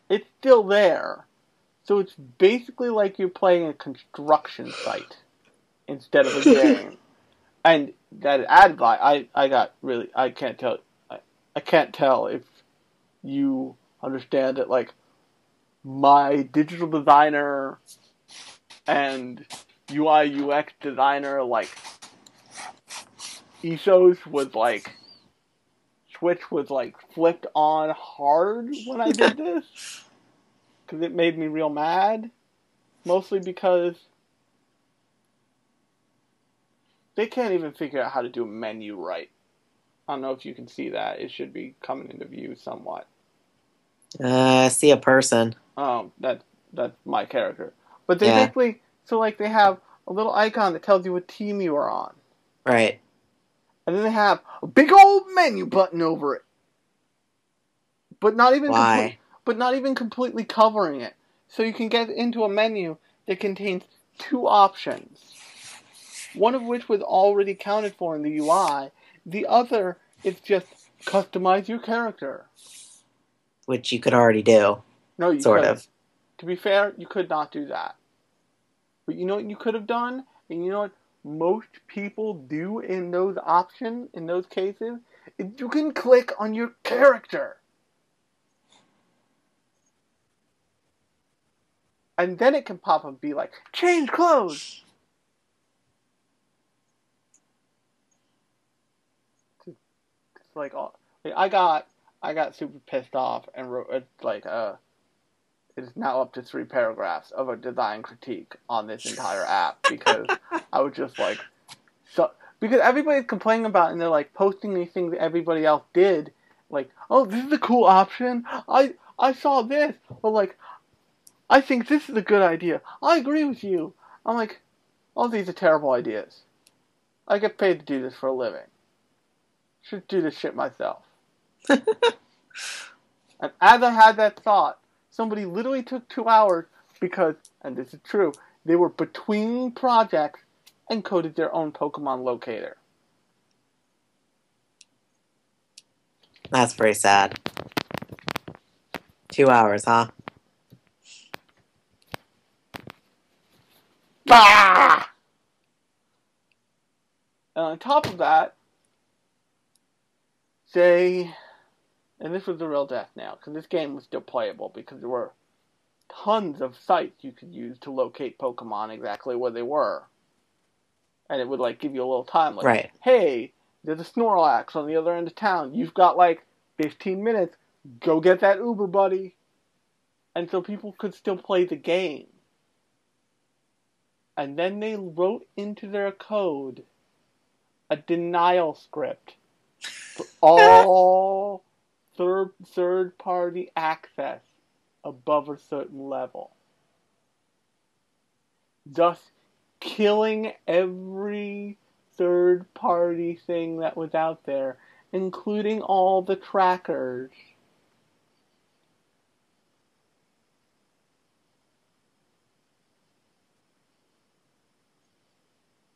It's still there. So it's basically like you're playing a construction site instead of a game. and that ad guy, I, I got really, I can't tell, I, I can't tell if you understand it like, my digital designer and UI UX designer, like, ethos was like, Switch was like flipped on hard when I did this. Because it made me real mad. Mostly because they can't even figure out how to do a menu right. I don't know if you can see that. It should be coming into view somewhat. Uh, I see a person. Um, that that's my character. But they Yeah. basically so like they have a little icon that tells you what team you are on. Right. And then they have a big old menu button over it. But not even Why? complete- but not even completely covering it. So you can get into a menu that contains two options. One of which was already counted for in the UI. The other is just customize your character. Which you could already do. No, you Sort couldn't. of. To be fair, you could not do that. But you know what you could have done? And you know what most people do in those options, in those cases? Is you can click on your character. And then it can pop up and be like, change clothes! It's like, all, like I got, I got super pissed off and wrote uh, like, uh, it is now up to three paragraphs of a design critique on this entire app because I was just like, so because everybody's complaining about it and they're like posting these things that everybody else did, like, oh, this is a cool option. I I saw this, but like, I think this is a good idea. I agree with you. I'm like, all these are terrible ideas. I get paid to do this for a living. Should do this shit myself. and as I had that thought, somebody literally took two hours because, and this is true, they were between projects and coded their own Pokemon locator. That's pretty sad. Two hours, huh? Bah! And on top of that, say, and this was the real death now, because this game was still playable because there were tons of sites you could use to locate Pokemon exactly where they were. And it would like give you a little time, like, Right. hey, there's a Snorlax on the other end of town. You've got like 15 minutes. Go get that Uber, buddy. And so people could still play the game. And then they wrote into their code a denial script for all third third party access above a certain level. Thus killing every third party thing that was out there, including all the trackers.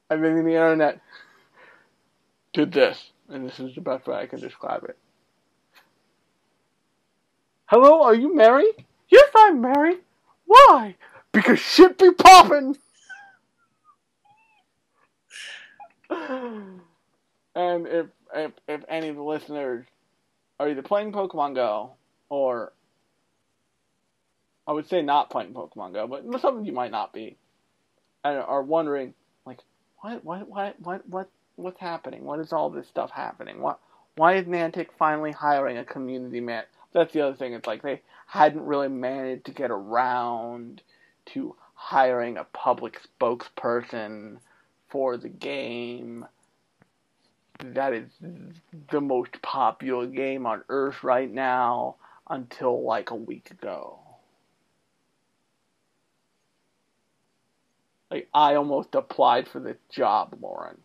I mean, the internet did this, and this is the best way I can describe it. Hello, are you Mary? Yes, I'm Mary. Why? Because shit be popping. and if, if if any of the listeners are either playing Pokemon Go or I would say not playing Pokemon Go, but some of you might not be, and are wondering like what what what what what what's happening? What is all this stuff happening? What why is Niantic finally hiring a community man? That's the other thing. It's like they hadn't really managed to get around to hiring a public spokesperson for the game that is the most popular game on earth right now until like a week ago. Like I almost applied for this job, Lauren.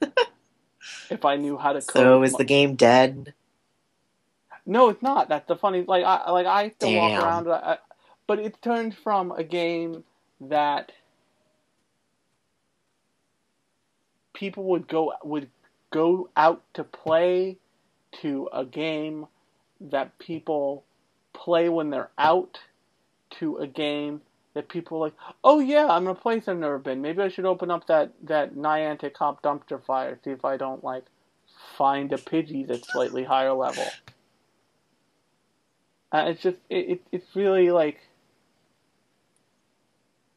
if I knew how to code. So is the game dead? No, it's not. That's the funny. Like I like I still walk around, I, but it turned from a game that people would go would go out to play to a game that people play when they're out to a game that people are like, oh yeah, I'm in a place I've never been. Maybe I should open up that that Niantic Comp dumpster fire, see if I don't like find a Pidgey that's slightly higher level. Uh, it's just it, it it's really like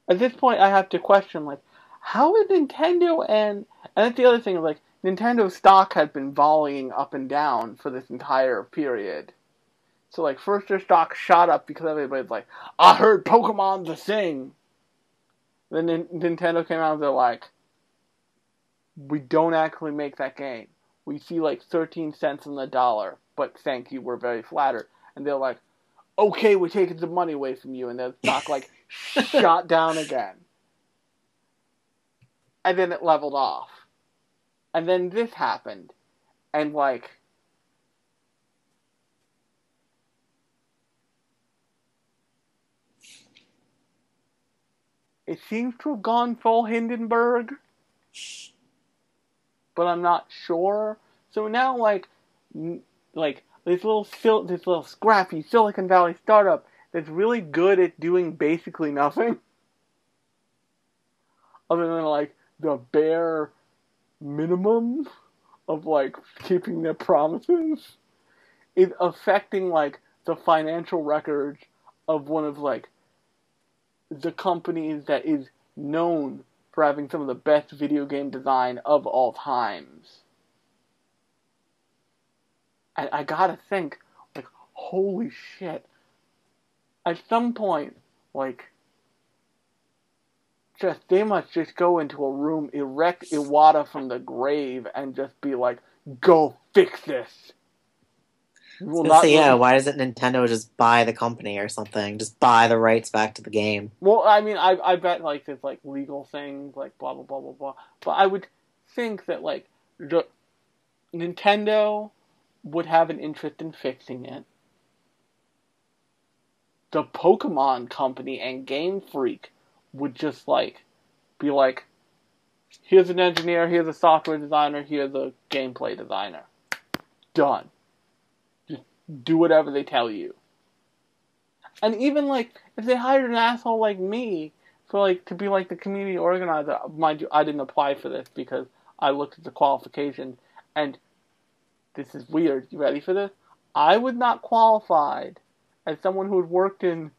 at this point I have to question like how is Nintendo and and that's the other thing like Nintendo stock had been volleying up and down for this entire period. So like first their stock shot up because everybody's like, I heard Pokemon's a thing. Then Nin- Nintendo came out and they're like, we don't actually make that game. We see like 13 cents on the dollar, but thank you, we're very flattered. And they're like, okay, we're taking the money away from you. And their stock like shot down again. And then it leveled off. And then this happened. And like, it seems to have gone full Hindenburg, but I'm not sure. So now, like, like this little this little scrappy Silicon Valley startup that's really good at doing basically nothing, other than like the bare minimum of like keeping their promises, is affecting like the financial records of one of like the companies that is known for having some of the best video game design of all times. And I gotta think, like, holy shit, at some point, like, just they must just go into a room, erect Iwata from the grave, and just be like, "Go fix this." We will Let's say, yeah, really- why doesn't Nintendo just buy the company or something? Just buy the rights back to the game. Well, I mean, I I bet like there's like legal things, like blah blah blah blah blah. But I would think that like the Nintendo would have an interest in fixing it. The Pokemon Company and Game Freak would just like be like, here's an engineer, here's a software designer, here's a gameplay designer. Done. Just do whatever they tell you. And even like if they hired an asshole like me for like to be like the community organizer, mind you, I didn't apply for this because I looked at the qualifications and this is weird. You ready for this? I was not qualified as someone who had worked in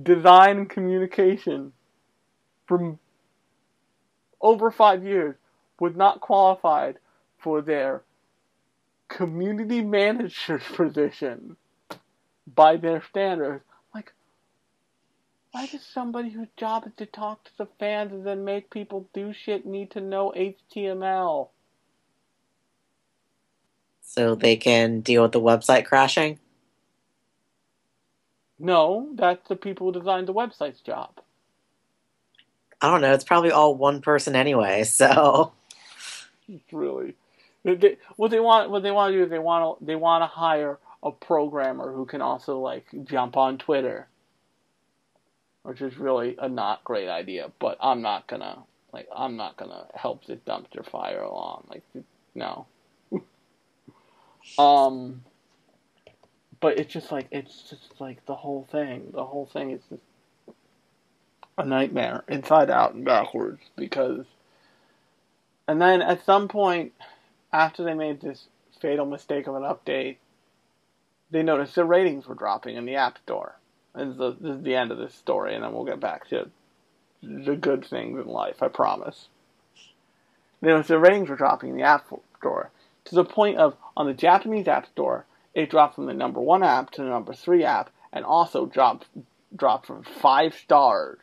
design and communication for over five years was not qualified for their community manager's position by their standards. Like, why does somebody whose job is to talk to the fans and then make people do shit need to know HTML? So they can deal with the website crashing. No, that's the people who designed the website's job. I don't know. It's probably all one person anyway. So Really, they, what they want, what they want to do is they want to, they want to hire a programmer who can also like jump on Twitter, which is really a not great idea. But I'm not gonna, like, I'm not gonna help this dumpster fire along. Like, no. Um, but it's just like it's just like the whole thing. The whole thing is just a nightmare, inside out and backwards. Because, and then at some point, after they made this fatal mistake of an update, they noticed their ratings were dropping in the App Store. And the, this is the end of this story, and then we'll get back to the good things in life. I promise. They noticed their ratings were dropping in the App Store to the point of on the Japanese App Store, it dropped from the number one app to the number three app, and also dropped dropped from five stars.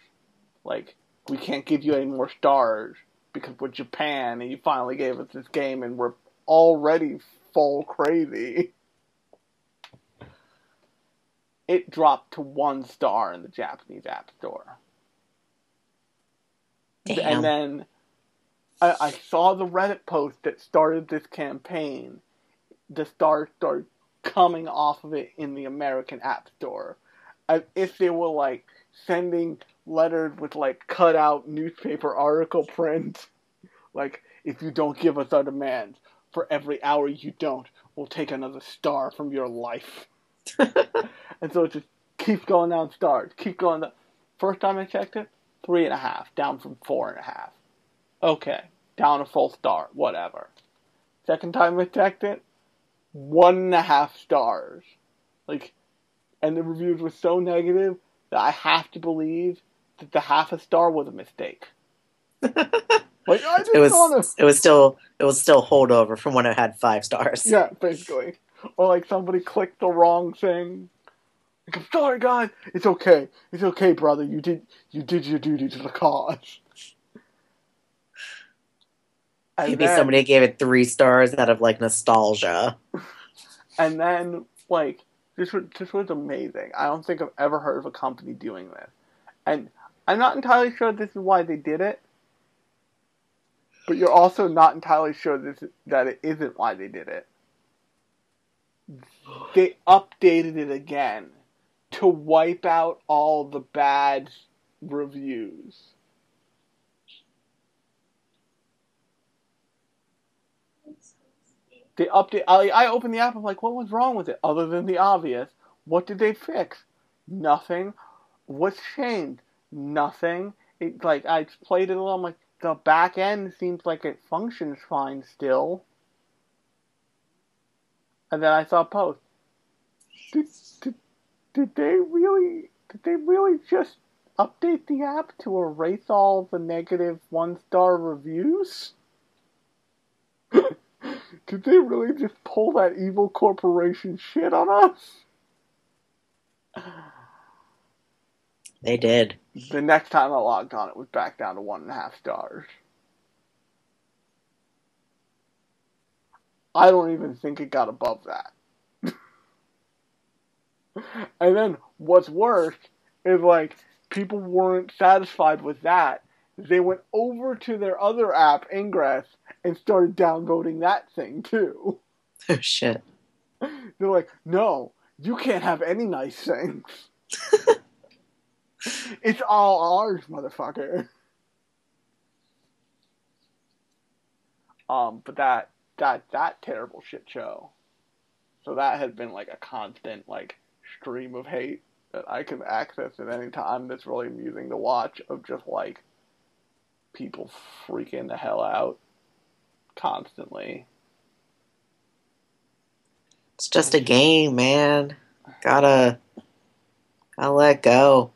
Like we can't give you any more stars because we're Japan, and you finally gave us this game, and we're already full crazy. It dropped to one star in the Japanese App Store. damn. And then I, I saw the Reddit post that started this campaign. The stars started coming off of it in the American App Store. As if they were like sending letters with like cut out newspaper article print. Like, if you don't give us our demands, for every hour you don't, we'll take another star from your life. and so it just keeps going down stars, keep going down. First time I checked it, three and a half, down from four and a half. Okay, down a full star, whatever. Second time I checked it, one and a half stars. Like, and the reviews were so negative that I have to believe that the half a star was a mistake. like, I just it was wanna it was still it was still holdover from when it had five stars. Yeah, basically. Or like somebody clicked the wrong thing. Like, I'm sorry, guys. It's okay. It's okay, brother. You did you did your duty to the cause. And Maybe then, somebody gave it three stars out of like nostalgia. and then like this was this was amazing. I don't think I've ever heard of a company doing this, and I'm not entirely sure this is why they did it. But you're also not entirely sure this that it isn't why they did it. They updated it again to wipe out all the bad reviews. They update. I, I opened the app. I'm like, what was wrong with it? Other than the obvious, what did they fix? Nothing. What's changed? Nothing. It like I played it a little. I'm like, the back end seems like it functions fine still. And then I saw a post. Did, did, did they really? Did they really just update the app to erase all the negative one star reviews? Did they really just pull that evil corporation shit on us? They did. The next time I logged on, it was back down to one and a half stars. I don't even think it got above that. and then what's worse is like people weren't satisfied with that. They went over to their other app, Ingress, and started downvoting that thing too. Oh shit. They're like, no, you can't have any nice things. it's all ours, motherfucker. Um, but that that that terrible shit show. So that has been like a constant like stream of hate that I can access at any time. That's really amusing to watch of just like people freaking the hell out constantly. It's just a game, man. Gotta gotta let go.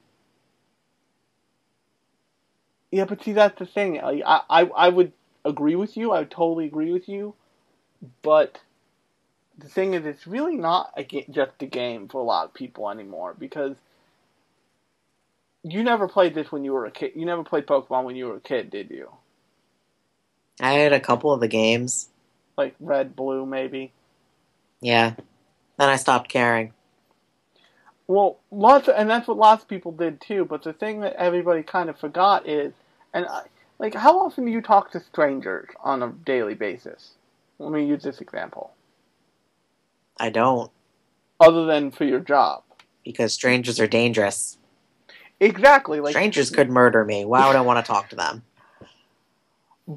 Yeah, but see, that's the thing. I, I, I would agree with you. I would totally agree with you. But the thing is, it's really not a just a game for a lot of people anymore because you never played this when you were a kid. You never played Pokemon when you were a kid, did you? I had a couple of the games. Like Red, Blue, maybe. Yeah. Then I stopped caring. Well, lots, of, and that's what lots of people did too. But the thing that everybody kind of forgot is, and I, like, how often do you talk to strangers on a daily basis? Let me use this example. I don't Other than for your job. because strangers are dangerous. Exactly. Like Strangers could murder me. Why would I want to talk to them?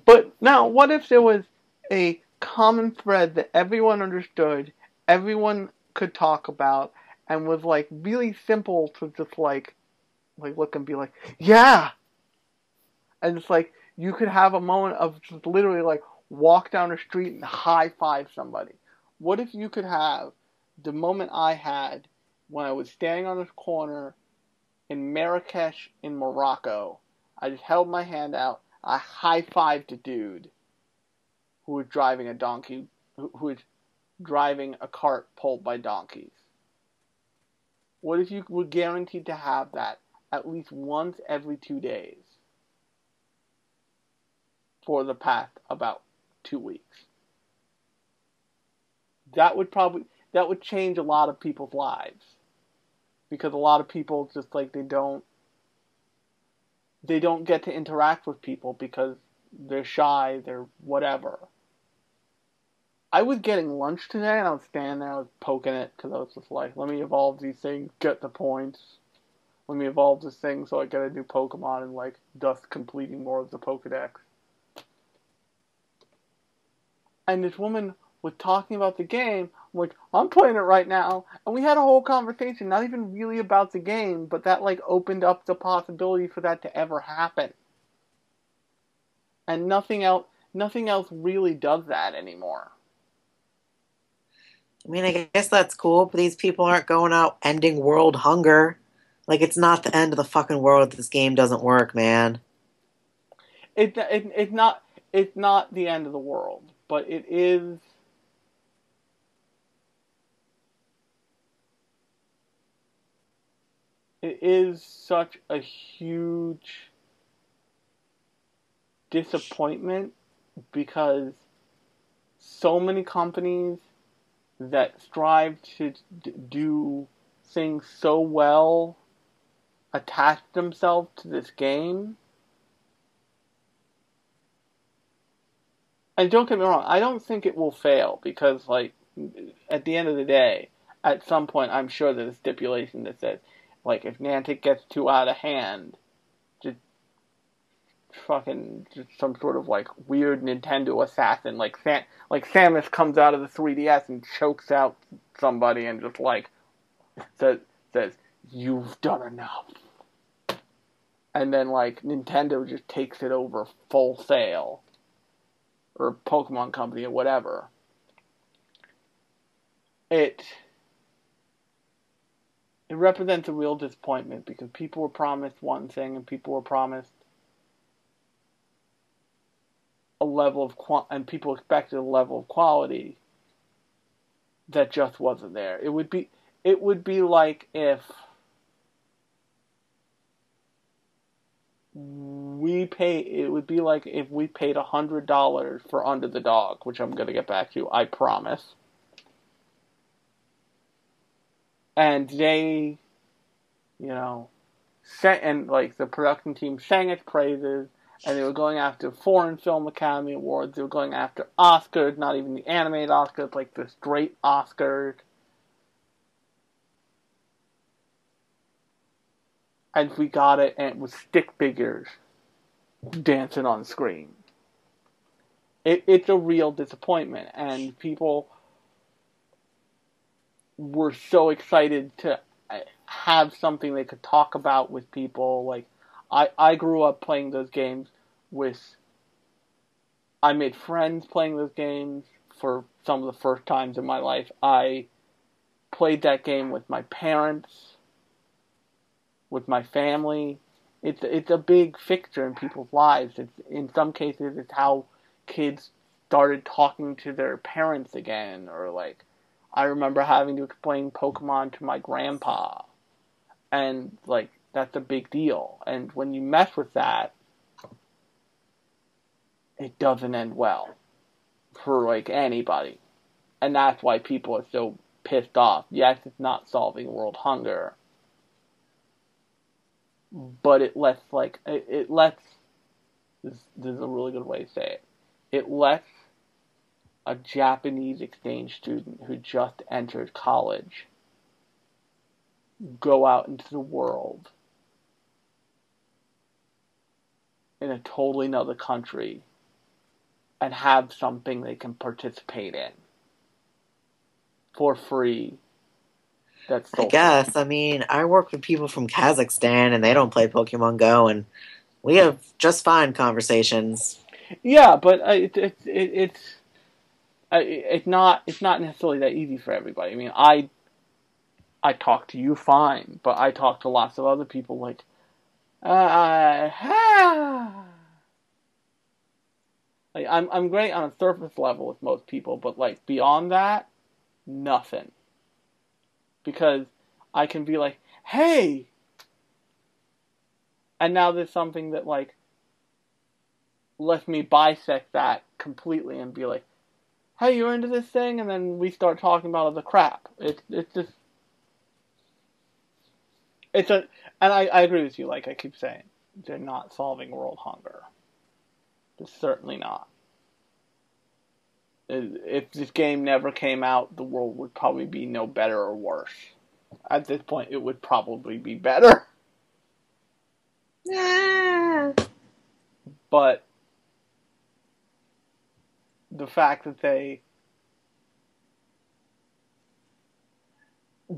But now, what if there was a common thread that everyone understood, everyone could talk about, and was like really simple to just like, like look and be like, yeah, and it's like you could have a moment of just literally like walk down the street and high five somebody. What if you could have the moment I had when I was standing on this corner in Marrakesh in Morocco? I just held my hand out. I high fived a dude who was driving a donkey, who who was driving a cart pulled by donkeys. What if you were guaranteed to have that at least once every two days for the past about two weeks? That would probably that would change a lot of people's lives because a lot of people just like they don't they don't get to interact with people because they're shy, they're whatever. I was getting lunch today and I was standing there, I was poking it because I was just like, let me evolve these things, get the points. Let me evolve this thing so I get a new Pokemon and like thus completing more of the Pokedex. And this woman was talking about the game. I'm like, I'm playing it right now. And we had a whole conversation, not even really about the game, but that like opened up the possibility for that to ever happen. And nothing else nothing else really does that anymore. I mean, I guess that's cool, but these people aren't going out ending world hunger. Like, it's not the end of the fucking world if this game doesn't work, man. It, it it's not it's not the end of the world, but it is it is such a huge disappointment because so many companies that strive to do things so well attach themselves to this game. And don't get me wrong, I don't think it will fail because, like, at the end of the day, at some point, I'm sure there's a stipulation that says, like, if Niantic gets too out of hand, just fucking just some sort of like weird Nintendo assassin, like like Samus comes out of the 3DS and chokes out somebody and just like says says you've done enough, and then like Nintendo just takes it over full sail, or Pokemon Company or whatever. It it represents a real disappointment because people were promised one thing and people were promised a level of qual- and people expected a level of quality that just wasn't there. It would be it would be like if we pay. It would be like if we paid a hundred dollars for Under the Dog, which I'm gonna get back to. I promise. And they, you know, sang, and like the production team sang its praises, and they were going after foreign film academy awards. They were going after Oscars, not even the animated Oscars, like the straight Oscars. And we got it, and it was stick figures dancing on screen. It, it's a real disappointment, and people were so excited to uh, have something they could talk about with people. Like, I, I grew up playing those games with. I made friends playing those games for some of the first times in my life. I played that game with my parents with my family. It's it's a big fixture in people's lives. It's in some cases it's how kids started talking to their parents again, or like I remember having to explain Pokemon to my grandpa, and like that's a big deal. And when you mess with that, it doesn't end well for like anybody, and that's why people are so pissed off. Yes, it's not solving world hunger but it lets like it, it lets this, this is a really good way to say it. It lets a Japanese exchange student who just entered college go out into the world in a totally another country and have something they can participate in for free that's I guess. I mean, I work with people from Kazakhstan and they don't play Pokemon Go, and we have just fine conversations. Yeah, but uh, it, it, it, it's it's not it's not necessarily that easy for everybody. I mean, I I talk to you fine, but I talk to lots of other people like, uh, like I'm I'm great on a surface level with most people, but like beyond that, nothing because I can be like, hey! And now there's something that, like, lets me bisect that completely and be like, hey, you're into this thing? And then we start talking about other crap. It's, it's just. It's a. And I, I agree with you, like I keep saying. They're not solving world hunger. They're certainly not if this game never came out, the world would probably be no better or worse. At this point, it would probably be better. Yeah. But the fact that they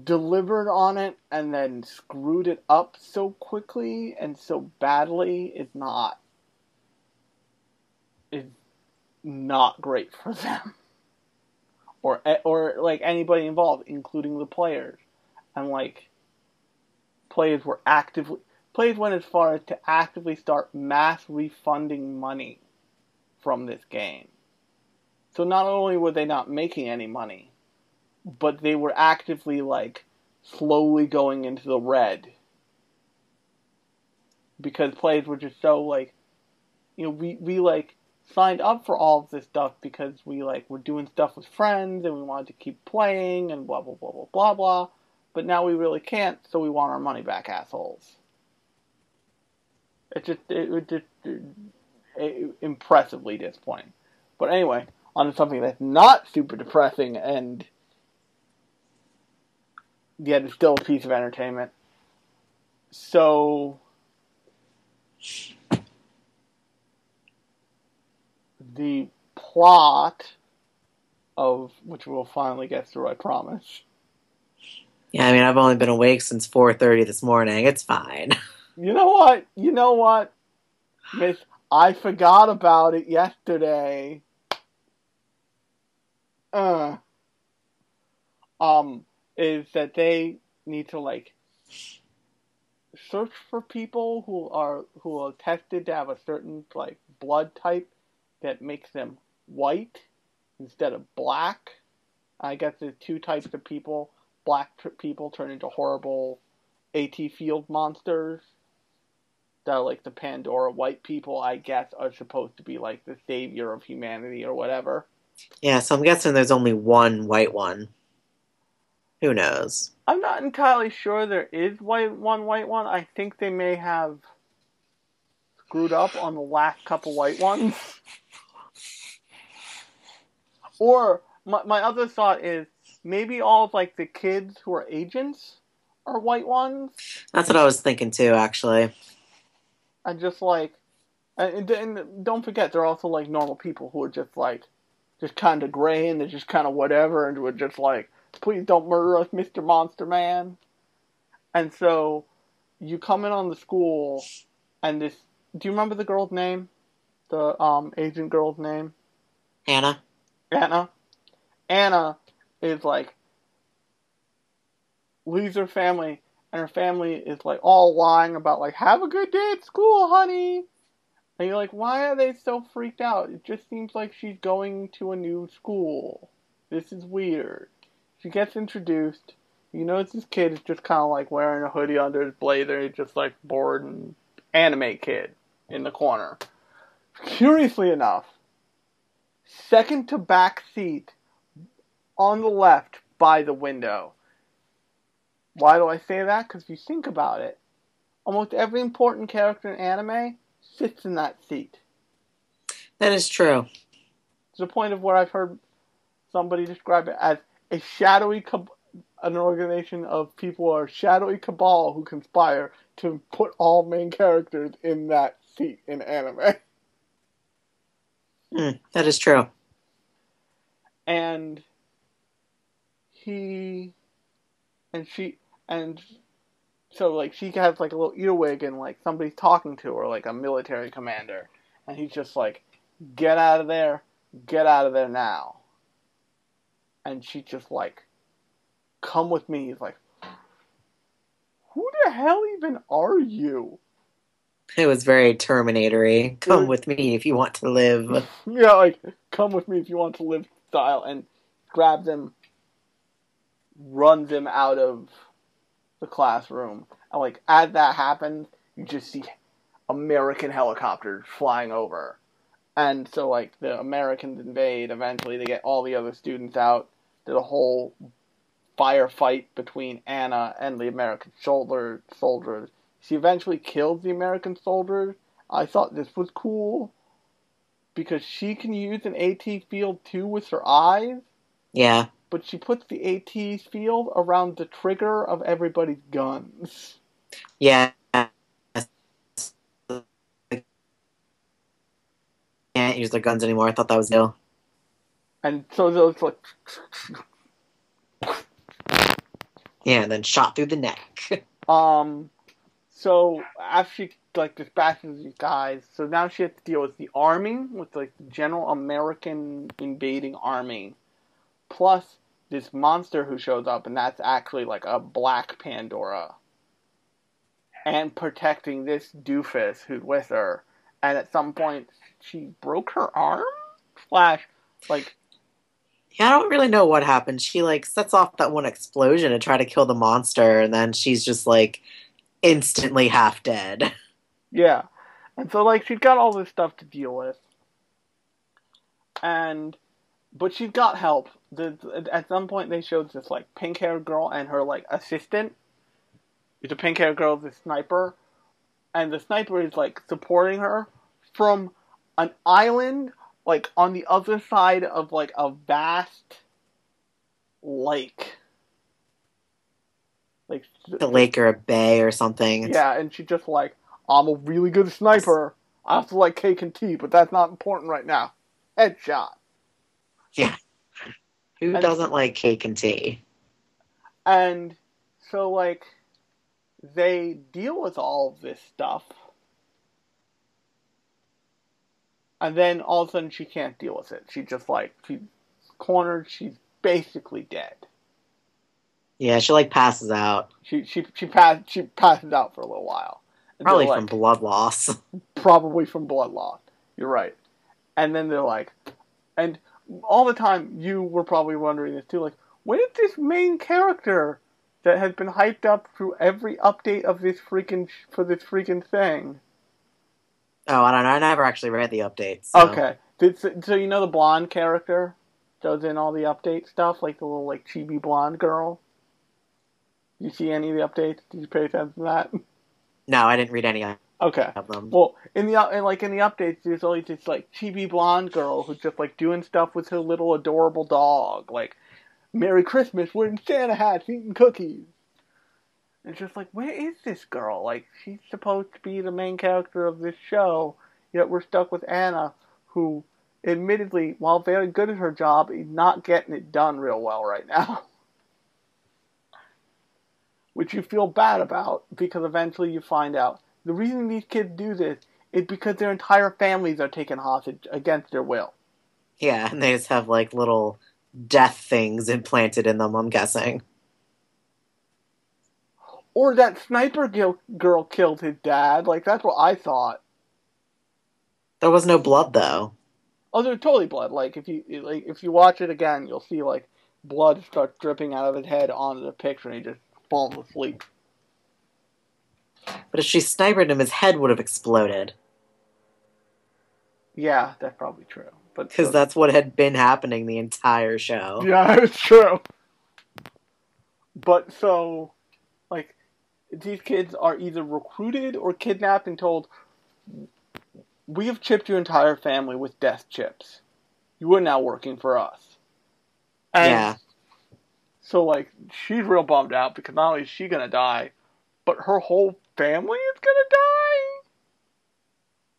delivered on it and then screwed it up so quickly and so badly is not is not great for them. Or eh, or like anybody involved including the players. And like players were actively players went as far as to actively start mass refunding money from this game so not only were they not making any money but they were actively like slowly going into the red because players were just so like you know we we like signed up for all of this stuff because we like were doing stuff with friends and we wanted to keep playing and blah blah blah blah blah blah. But now we really can't, so we want our money back, assholes. It just it would just it, it, impressively disappointing. But anyway, on something that's not super depressing and yet it's still a piece of entertainment. So the plot of which we'll finally get through, I promise. Yeah, I mean, I've only been awake since 4:30 this morning. It's fine. You know what? You know what, Miss? I forgot about it yesterday. Uh, um, is that they need to like search for people who are who are tested to have a certain like blood type that makes them white instead of black. I guess there's two types of people. Black people turn into horrible AT field monsters that like the Pandora white people, I guess, are supposed to be like the savior of humanity or whatever. Yeah, so I'm guessing there's only one white one. Who knows? I'm not entirely sure there is white one white one. I think they may have screwed up on the last couple white ones. Or my my other thought is maybe all of like the kids who are agents are white ones, That's what I was thinking too, actually. and just like, and, and don't forget they're also like normal people who are just like, just kind of gray and they're just kind of whatever, and we're just like, please don't murder us, Mister Monster Man. And so, you come in on the school, and this. Do you remember the girl's name? The um agent girl's name? Anna. Anna. Anna is like leaves her family, and her family is like all lying about like have a good day at school, honey. And you're like, why are they so freaked out? It just seems like she's going to a new school. This is weird. She gets introduced. You notice this kid is just kind of like wearing a hoodie under his blazer. He's just like bored and anime kid in the corner. Curiously enough, second to back seat on the left by the window. Why do I say that? Because if you think about it, almost every important character in anime sits in that seat. That is true. To the point of where I've heard somebody describe it as a shadowy, cab- an organization of people or a shadowy cabal who conspire to put all main characters in that seat in anime. Hmm, that is true. and he and she and so like she has like a little earwig and like somebody's talking to her like a military commander and he's just like get out of there get out of there now and she just like come with me he's like who the hell even are you It was very Terminatory. Come Mm. with me if you want to live. yeah, like come with me if you want to live style, and grab them, run them out of the classroom. And like as that happens, you just see American helicopters flying over, and so like the Americans invade. Eventually, they get all the other students out. There's a whole firefight between Anna and the American soldier soldiers. She eventually kills the American soldiers. I thought this was cool because she can use an AT field too with her eyes, Yeah. But she puts the AT field around the trigger of everybody's guns. Yeah. Can't use their guns anymore. I thought that was ill. And so those like Yeah, and then shot through the neck. um so after she like dispatches these guys, so now she has to deal with the army, with like the general American invading army, plus this monster who shows up, and that's actually like a black Pandora. And protecting this doofus who's with her, and at some point she broke her arm. Slash, like Yeah, I don't really know what happened. She like sets off that one explosion to try to kill the monster, and then she's just like instantly half dead. Yeah. And so like she's got all this stuff to deal with. And but she's got help. The, at some point they showed this like pink haired girl and her like assistant. The pink haired girl the sniper. And the sniper is like supporting her from an island like on the other side of like a vast lake. Like The lake or a bay or something. Yeah, and she just like, I'm a really good sniper. I also like cake and tea, but that's not important right now. Headshot. Who And- doesn't like cake and tea? And so like they deal with all of this stuff. And then all of a sudden she can't deal with it. She just like she's cornered, she's basically dead. Yeah, she like passes out. She she she pass she passes out for a little while. Probably like- from blood loss. probably from blood loss. You're right. And then they're like, and all the time you were probably wondering this too, like, when did this main character that has been hyped up through every update of this freaking for this freaking thing, Oh, I don't know. I never actually read the updates. so- Okay. Did, so, so you know the blonde character does in all the update stuff, like the little like chibi blonde girl. You see any of the updates? Did you pay attention to that? No, I didn't read any Okay. Um, well, in the in, like in the updates, there's always this like chibi blonde girl who's just like doing stuff with her little adorable dog, like "Merry Christmas, we're Santa hats, eating cookies." And it's just like, where is this girl? Like, she's supposed to be the main character of this show, yet we're stuck with Anna, who, admittedly, while very good at her job, is not getting it done real well right now. Which you feel bad about because eventually you find out the reason these kids do this is because their entire families are taken hostage against their will. Yeah, and they just have like little death things implanted in them. I'm guessing. Or that sniper gil- girl killed his dad. Like that's what I thought. There was no blood though. Oh, there's totally blood. Like if you like if you watch it again, you'll see like blood starts dripping out of his head onto the picture, and he just falls asleep. But if she sniped him, his head would have exploded Yeah, that's probably true. But because that's what had been happening the entire show. Yeah, it's true. But so, like, these kids are either recruited or kidnapped and told, "We have chipped your entire family with death chips. You are now working for us." And Yeah. So, like, she's real bummed out because not only is she gonna die, but her whole family is gonna die.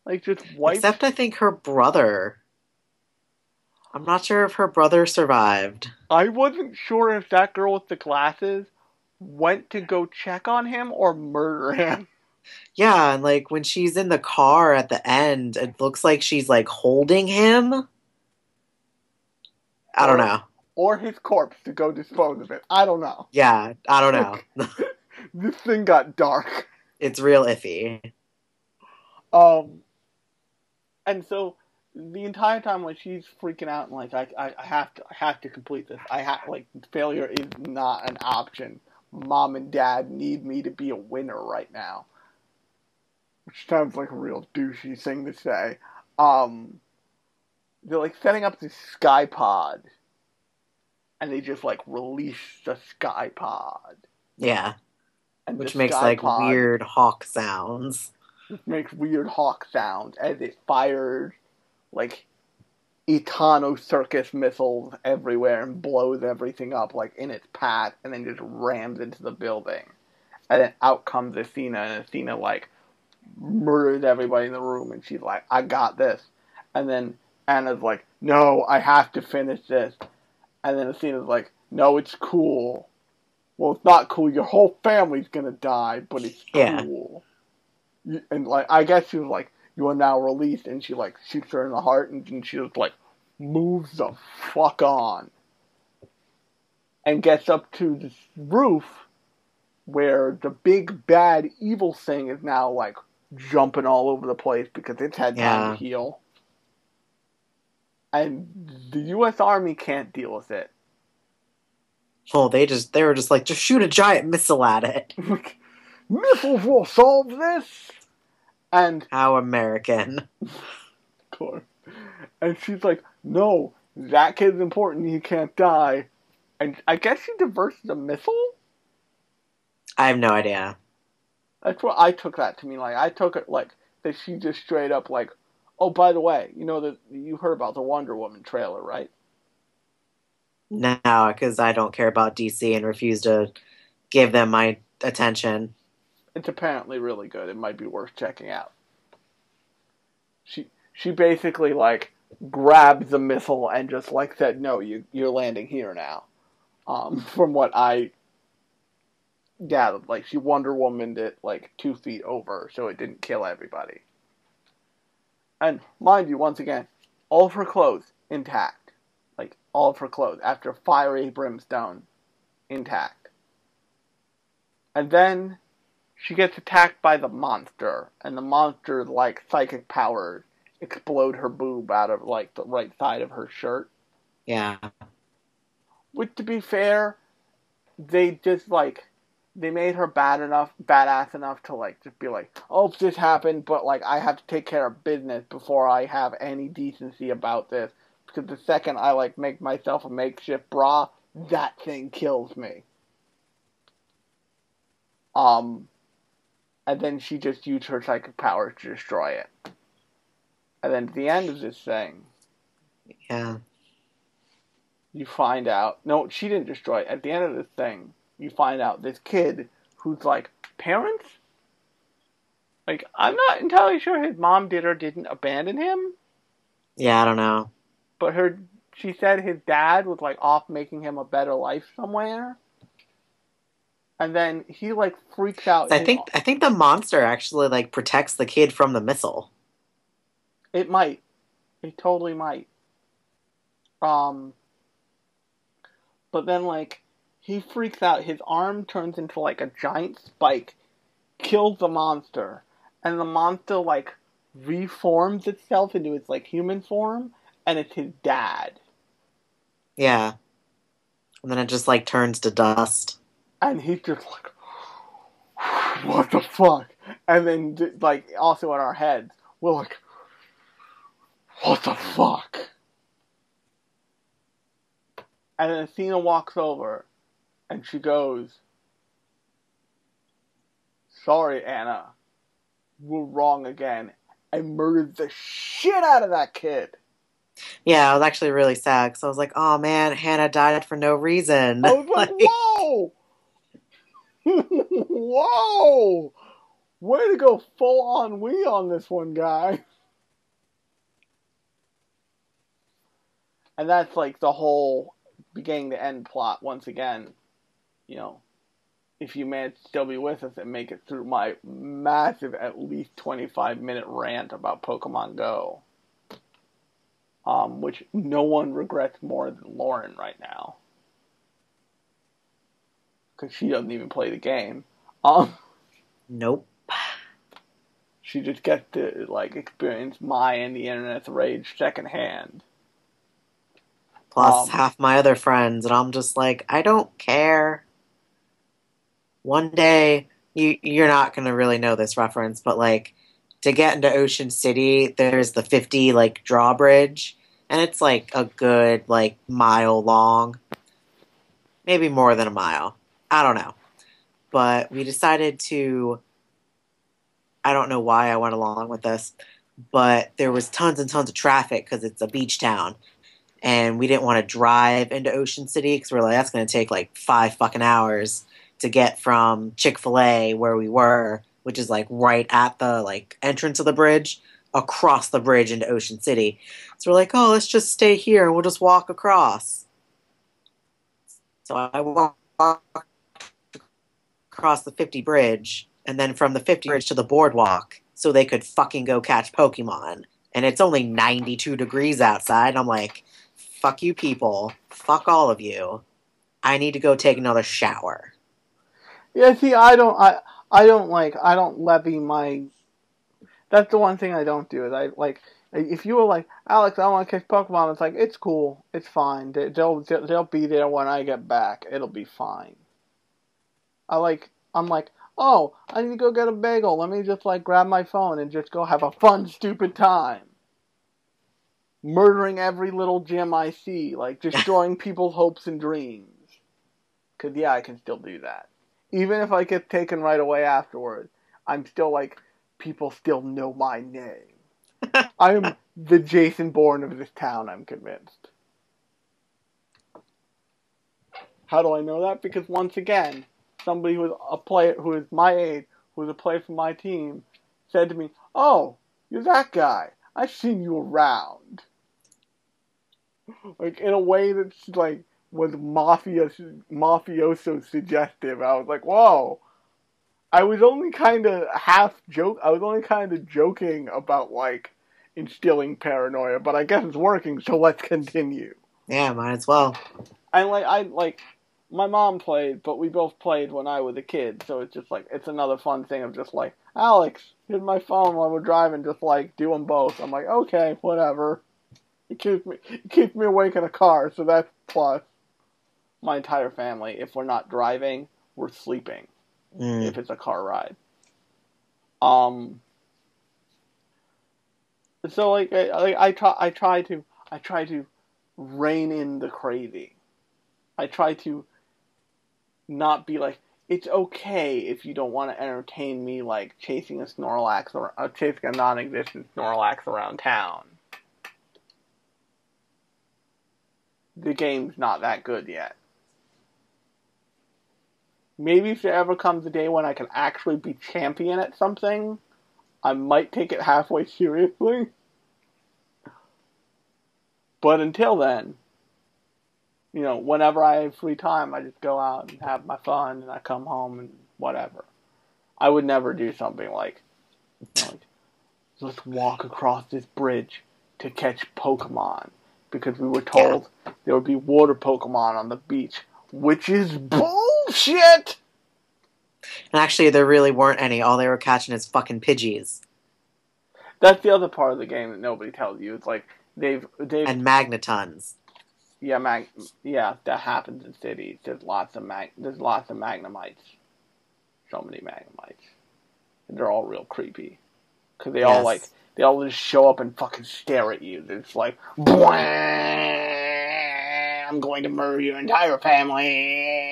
Like, just wiped. Except I think her brother. I'm not sure if her brother survived. I wasn't sure if that girl with the glasses went to go check on him or murder him. Yeah, and like when she's in the car at the end, it looks like she's like holding him. I don't know. Or his corpse to go dispose of it. I don't know. Yeah, I don't know. This thing got dark. It's real iffy. Um, and so the entire time when she's freaking out and like I, I, I have to I have to complete this. I have like failure is not an option. Mom and dad need me to be a winner right now. Which sounds like a real douchey thing to say. Um, they're like setting up this sky pod, and they just like release the sky pod, Yeah, and which makes like weird hawk sounds. Makes weird hawk sounds as it fires like Itano circus missiles everywhere and blows everything up like in its path and then just rams into the building. And then out comes Athena and Athena like murders everybody in the room and she's like, I got this. And then Anna's like, No, I have to finish this. And then Athena's like, No, it's cool. Well, it's not cool. Your whole family's gonna die, but it's Yeah. cool. You- And like, I guess she was like, "You are now released," and she like shoots her in the heart, and, and she like moves the fuck on, and gets up to this roof where the big bad evil thing is now like jumping all over the place because it's had time Yeah. to heal. And the U.S. Army can't deal with it. Oh, they just they were just like just shoot a giant missile at it. Missiles will solve this. And How American. of and she's like, "No, that kid's important. He can't die." And I guess she diverts the missile. I have no idea. That's what I took that to mean. Like I took it like that she just straight up like, "Oh, by the way, you know that you heard about the Wonder Woman trailer, right?" No, because I don't care about DC and refuse to give them my attention. It's apparently really good. It might be worth checking out. She she basically like grabbed the missile and just like said, "No, you you're landing here now." Um, from what I gathered, like she Wonder Womaned it like two feet over, so it didn't kill everybody. And mind you, once again, all of her clothes intact, all of her clothes after fiery brimstone, intact. And then she gets attacked by the monster, and the monster's like psychic powers explode her boob out of like the right side of her shirt. Yeah. Which, to be fair, they just like they made her bad enough, badass enough to like just be like, "Oh, this happened, but like I have to take care of business before I have any decency about this." Because the second I like make myself a makeshift bra, that thing kills me. Um, and then she just used her psychic powers to destroy it. And then at the end of this thing, Yeah. you find out no, she didn't destroy it. At the end of this thing, you find out this kid who's like parents. Like I'm not entirely sure his mom did or didn't abandon him, Yeah, I don't know. But her she said his dad was like off making him a better life somewhere. And then he like freaks out. I think I think the monster actually like protects the kid from the missile. It might. It totally might. Um but then like he freaks out, his arm turns into like a giant spike, kills the monster, and the monster like reforms itself into its like human form, and it's his dad. Yeah. And then it just like turns to dust. And he's just like what the fuck? And then like also in our heads, we're like what the fuck? And then Athena walks over and she goes, Sorry, Anna. We're wrong again. I murdered the shit out of that kid. Yeah, I was actually really sad because I was like, oh man, Hannah died for no reason. I was like, whoa! whoa! Way to go full on we on this one, guy. And that's like the whole beginning to end plot once again. You know, if you manage to still be with us and make it through my massive, at least 25 minute rant about Pokemon Go. Um, which no one regrets more than Lauren right now. Because she doesn't even play the game. Um, nope. she just gets to, like, experience my and the internet's rage secondhand. Plus Um, half my other friends, and I'm just like, I don't care. One day, you you're not gonna really know this reference, but like to get into Ocean City, there's the 50 like drawbridge, and it's like a good like mile long, maybe more than a mile. I don't know, but we decided to. I don't know why I went along with this, but there was tons and tons of traffic because it's a beach town and we didn't want to drive into Ocean City because we're like, that's going to take like five fucking hours to get from Chick Fil A where we were, which is like right at the like entrance of the bridge, across the bridge into Ocean City. So we're like, oh, let's just stay here and we'll just walk across. So I walked across the 50 bridge and then from the 50 bridge to the boardwalk so they could fucking go catch Pokemon. And it's only 92 degrees outside. I'm like, fuck you people. Fuck all of you. I need to go take another shower. Yeah, see, I don't, I, I don't like, I don't levy my. That's the one thing I don't do. Is I like, if you were like, Alex, I want to catch Pokemon. It's like it's cool, it's fine. They- They'll, they'll, they'll be there when I get back. It'll be fine. I like, I'm like, oh, I need to go get a bagel. Let me just like grab my phone and just go have a fun, stupid time. Murdering every little gym I see, like destroying people's hopes and dreams. Cause yeah, I can still do that even if I get taken right away afterwards, I'm still like, people still know my name. I am the Jason Bourne of this town, I'm convinced. How do I know that? Because once again, somebody who is a player who is my age, who is a player for my team, said to me, Oh, you're that guy. I've seen you around. Like in a way that's like was mafia mafioso suggestive. I was like, whoa. I was only kind of half joke. I was only kind of joking about like instilling paranoia, but I guess it's working. So let's continue. Yeah, might as well. And like I like my mom played, but we both played when I was a kid. So it's just like it's another fun thing of just like Alex, here's my phone while we're driving. Just like do them both. I'm like, okay, whatever. It keeps me it keeps me awake in a car, so that's plus. My entire family, if we're not driving, we're sleeping. Mm. if it's a car ride. Um. So like I, I, I try I try to I try to rein in the crazy. I try to not be like it's okay if you don't want to entertain me like chasing a Snorlax or uh, chasing a non-existent Snorlax around town. The game's not that good yet. Maybe if there ever comes a day when I can actually be champion at something, I might take it halfway seriously. But until then, you know, whenever I have free time, I just go out and have my fun, and I come home and whatever. I would never do something like, like let's walk across this bridge to catch Pokemon because we were told there would be water Pokemon on the beach, which is bullshit. And actually, there really weren't any. All they were catching is fucking Pidgeys That's the other part of the game that nobody tells you. It's like they've they've and Magnetons. yeah mag yeah that happens in cities. There's lots of mag there's lots of Magnemites. So many Magnemites, and they're all real creepy because they all like they all just show up and fucking stare at you. It's like, "Bwah, I'm going to murder your entire family.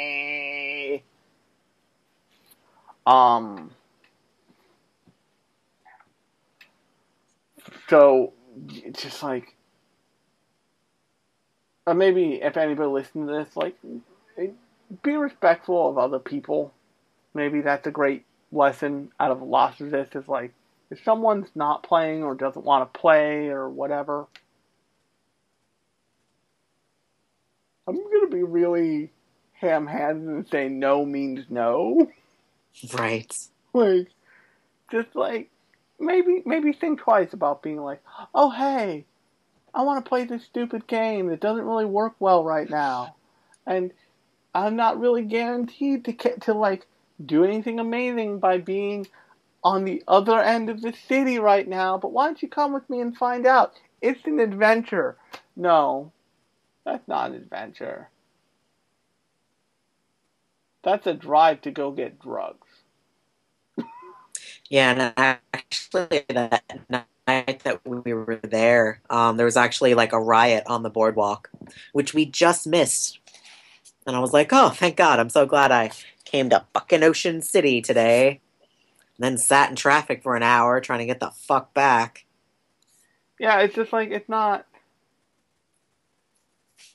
Um. So, it's just like, or maybe if anybody listening to this, like, be respectful of other people. Maybe that's a great lesson out of lots of this. Is like, if someone's not playing or doesn't want to play or whatever, I'm gonna be really ham-handed and say no means no. Right. like just like maybe maybe think twice about being like oh hey i want to play this stupid game that doesn't really work well right now. And i'm not really guaranteed to get to like do anything amazing by being on the other end of the city right now but why don't you come with me and find out? It's an adventure. No that's not an adventure. That's a drive to go get drugs Yeah, and actually, that night that we were there, um, there was actually like a riot on the boardwalk, which we just missed. And I was like, oh, thank God. I'm so glad I came to fucking Ocean City today. And then sat in traffic for an hour trying to get the fuck back. Yeah, it's just like it's not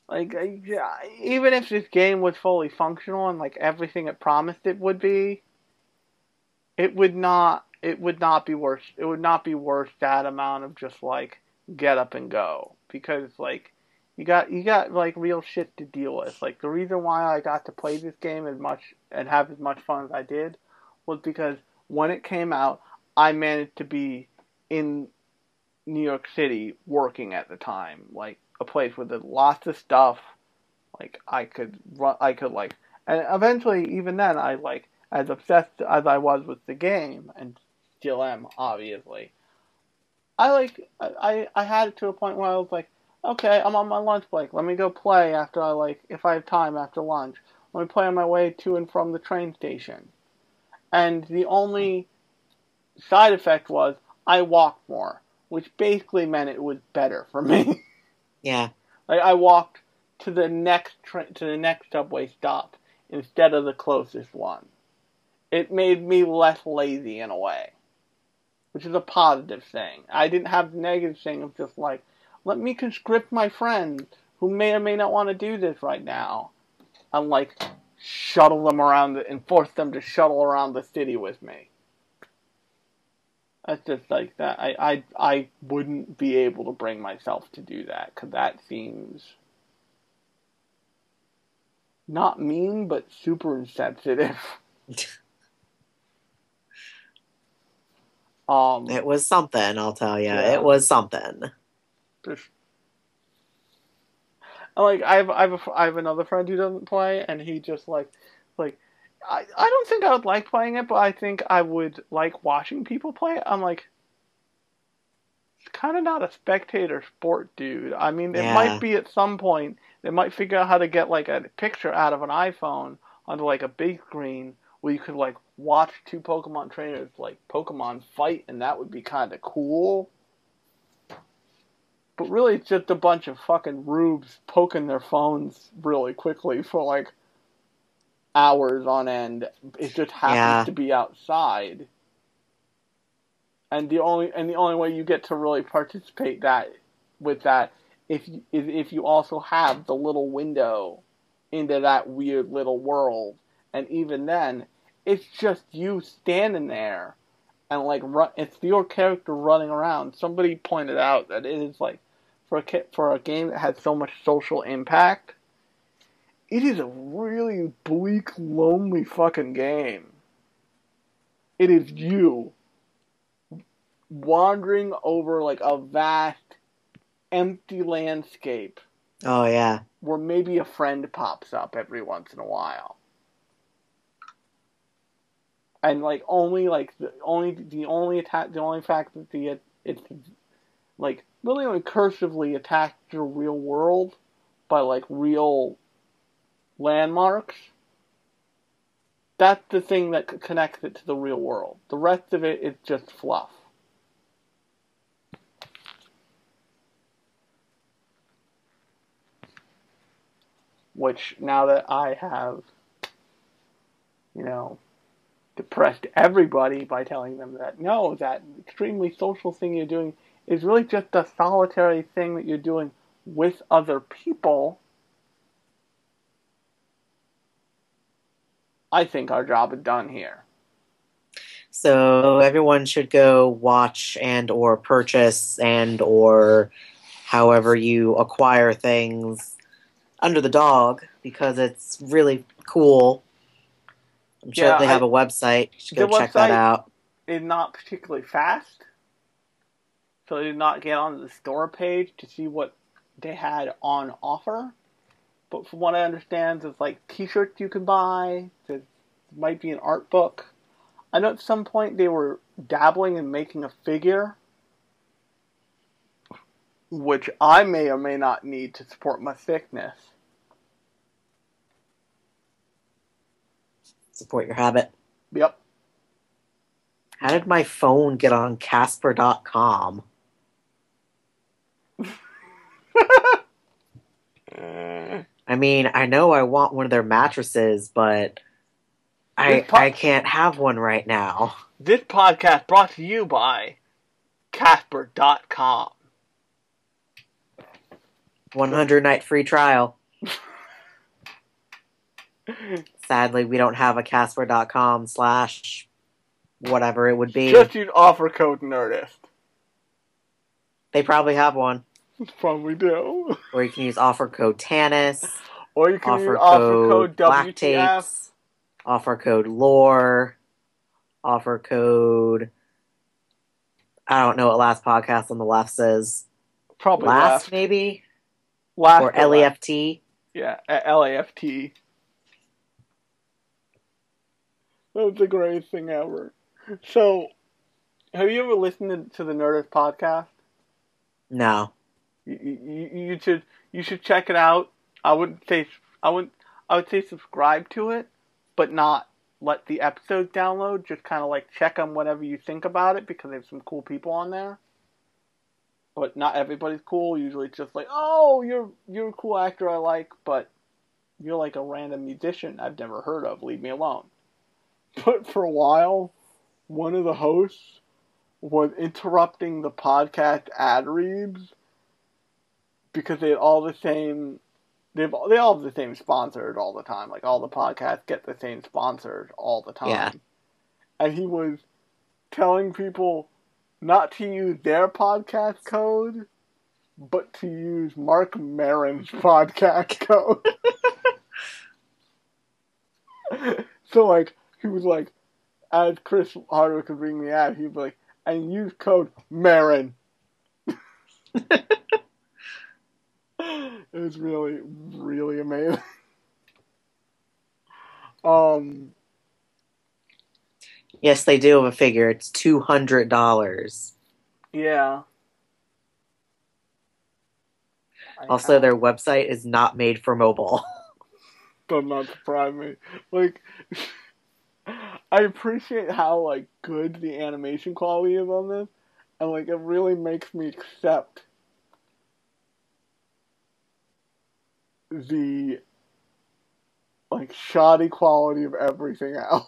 like even if this game was fully functional and like everything it promised it would be, it would not. It would not be worth. It would not be worth that amount of just like get up and go because like you got you got like real shit to deal with. Like the reason why I got to play this game as much and have as much fun as I did was because when it came out, I managed to be in New York City working at the time, like a place with lots of stuff. Like I could run, I could like, and eventually, even then, I like as obsessed as I was with the game, and still am, obviously. I like, I I had it to a point where I was like, okay, I'm on my lunch break. Let me go play after I like, if I have time after lunch. Let me play on my way to and from the train station. And the only side effect was I walked more which basically meant it was better for me. Yeah. like I walked to the next tra- to the next subway stop instead of the closest one. It made me less lazy in a way, which is a positive thing. I didn't have the negative thing of just like, let me conscript my friends who may or may not want to do this right now, and like shuttle them around and force them to shuttle around the city with me. That's just like that. I I I wouldn't be able to bring myself to do that because that seems not mean, but super insensitive. um, It was something, I'll tell you. Yeah. It was something. like I have I have a, I have another friend who doesn't play, and he just like like I I don't think I would like playing it, but I think I would like watching people play it. I'm like. It's kind of not a spectator sport, dude. I mean, it Yeah. might be at some point. They might figure out how to get like a picture out of an iPhone onto like a big screen where you could like watch two Pokemon trainers like Pokemon fight, and that would be kind of cool. But really, it's just a bunch of fucking rubes poking their phones really quickly for like hours on end. It just happens Yeah. to be outside, and the only and the only way you get to really participate that with that if you, is if you also have the little window into that weird little world, and even then, it's just you standing there and like run, it's your character running around. Somebody pointed out that it is like for a for a game that has so much social impact, it is a really bleak, lonely fucking game. It is you wandering over like a vast, empty landscape Oh yeah. where maybe a friend pops up every once in a while. And like only like the only the only attack the only fact that the it's like really only cursively attached to the real world by like real landmarks. That's the thing that connects it to the real world. The rest of it is just fluff. which now that I have, you know, depressed everybody by telling them that no, that extremely social thing you're doing is really just a solitary thing that you're doing with other people. I think our job is done here. So everyone should go watch and or purchase and or however you acquire things under the dog because it's really cool. I'm sure Yeah, they have I- a website. You should go check that out. It's not particularly fast, so I did not get onto the store page to see what they had on offer. But from what I understand, there's like T-shirts you can buy. There might be an art book. I know at some point they were dabbling in making a figure, which I may or may not need to support my thickness. Support your habit. Yep. How did my phone get on Casper.com? I mean, I know I want one of their mattresses, but I po- I can't have one right now. This podcast brought to you by Casper.com. 100 night free trial. Sadly, we don't have a Casper.com slash whatever it would be. Just use offer code Nerdist. They probably have one. Probably do. Or you can use offer code TANIS, Or you can offer use offer code code WTF. Offer code LORE, offer code. I don't know what last podcast on the left says. Probably last, left. maybe? Last or. LEFT? Yeah, a- LAFT. That was the greatest thing ever. So, have you ever listened to the Nerdist podcast? No. You, you, you should you should check it out. I wouldn't say I would I would say subscribe to it, but not let the episodes download. Just kind of like check them whatever you think about it because there's some cool people on there. But not everybody's cool. Usually, it's just like, oh, you're you're a cool actor I like, but you're like a random musician I've never heard of. Leave me alone. But for a while, one of the hosts was interrupting the podcast ad reads because they had all the same they've they all have the same sponsors all the time. Like all the podcasts get the same sponsors all the time. Yeah. And he was telling people not to use their podcast code, but to use Marc Maron's podcast code. so like he was like as Chris Hardwick was reading the ad, he'd be like, and use code Maron. it was really, really amazing. um, Yes, they do have a figure. It's $200. yeah. I Also, have- their website is not made for mobile. does not surprise me. Like, I appreciate how like good the animation quality is on this, and like it really makes me accept the like shoddy quality of everything else.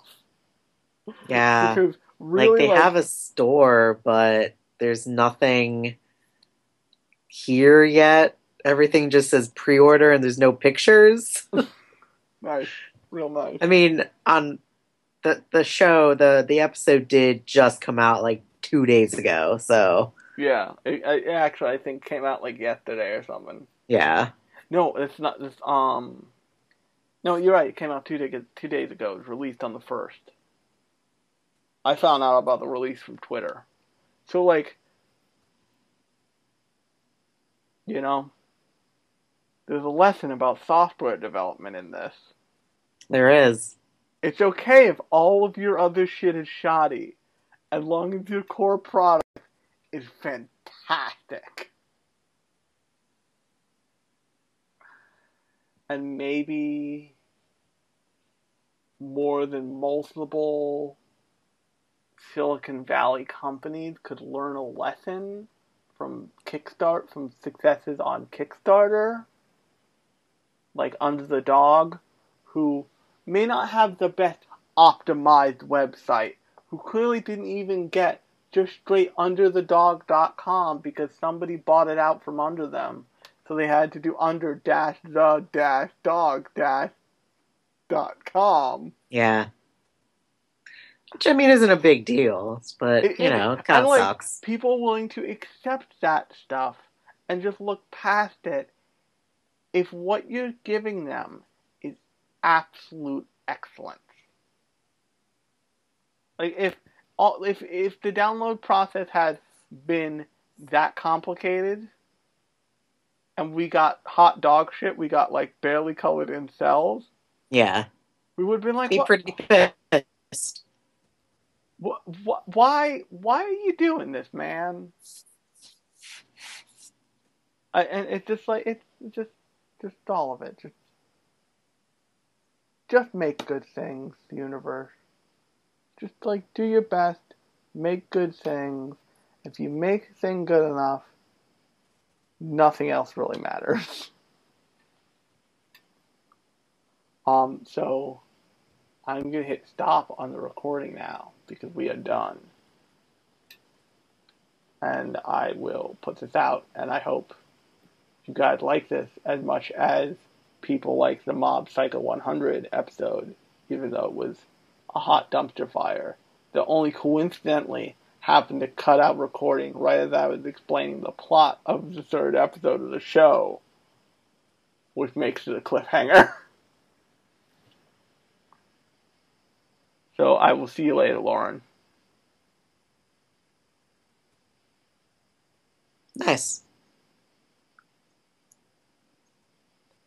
Yeah. because really, like they have a store, but there's nothing here yet. Everything just says pre-order and there's no pictures. nice, real nice. I mean, on the the show, the the episode did just come out like two days ago, so Yeah, it, it actually I think came out like yesterday or something. yeah. No, it's not. This um, no, you're right. It came out two days two days ago. It was released on the first. I found out about the release from Twitter. So like, you know, there's a lesson about software development in this. There is. It's okay if all of your other shit is shoddy, as long as your core product is fantastic. And maybe more than multiple Silicon Valley companies could learn a lesson from Kickstart from successes on Kickstarter, like Under the Dog, who may not have the best optimized website, who clearly didn't even get just straight underthedog.com because somebody bought it out from under them. So they had to do under dash the dash dog dash dot com. Yeah. Which I mean isn't a big deal, but It- you know, it kind of like, sucks. People willing to accept that stuff and just look past it if what you're giving them absolute excellence. Like if all if if the download process had been that complicated and we got hot dog shit, we got like barely colored in cells, Yeah. we would have been like, Be what, pretty pissed. what, what, why, why are you doing this, man? I, and it's just like it's just, just all of it. Just, just make good things, universe. Just like do your best, make good things. If you make a thing good enough, nothing else really matters. um, so I'm gonna hit stop on the recording now because we are done. And I will put this out, and I hope you guys like this as much as people like the Mob Psycho 100 episode, even though it was a hot dumpster fire that only coincidentally happened to cut out recording right as I was explaining the plot of the third episode of the show, which makes it a cliffhanger. So I will see you later, Lauren. Nice.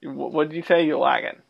What did you say? You're lagging.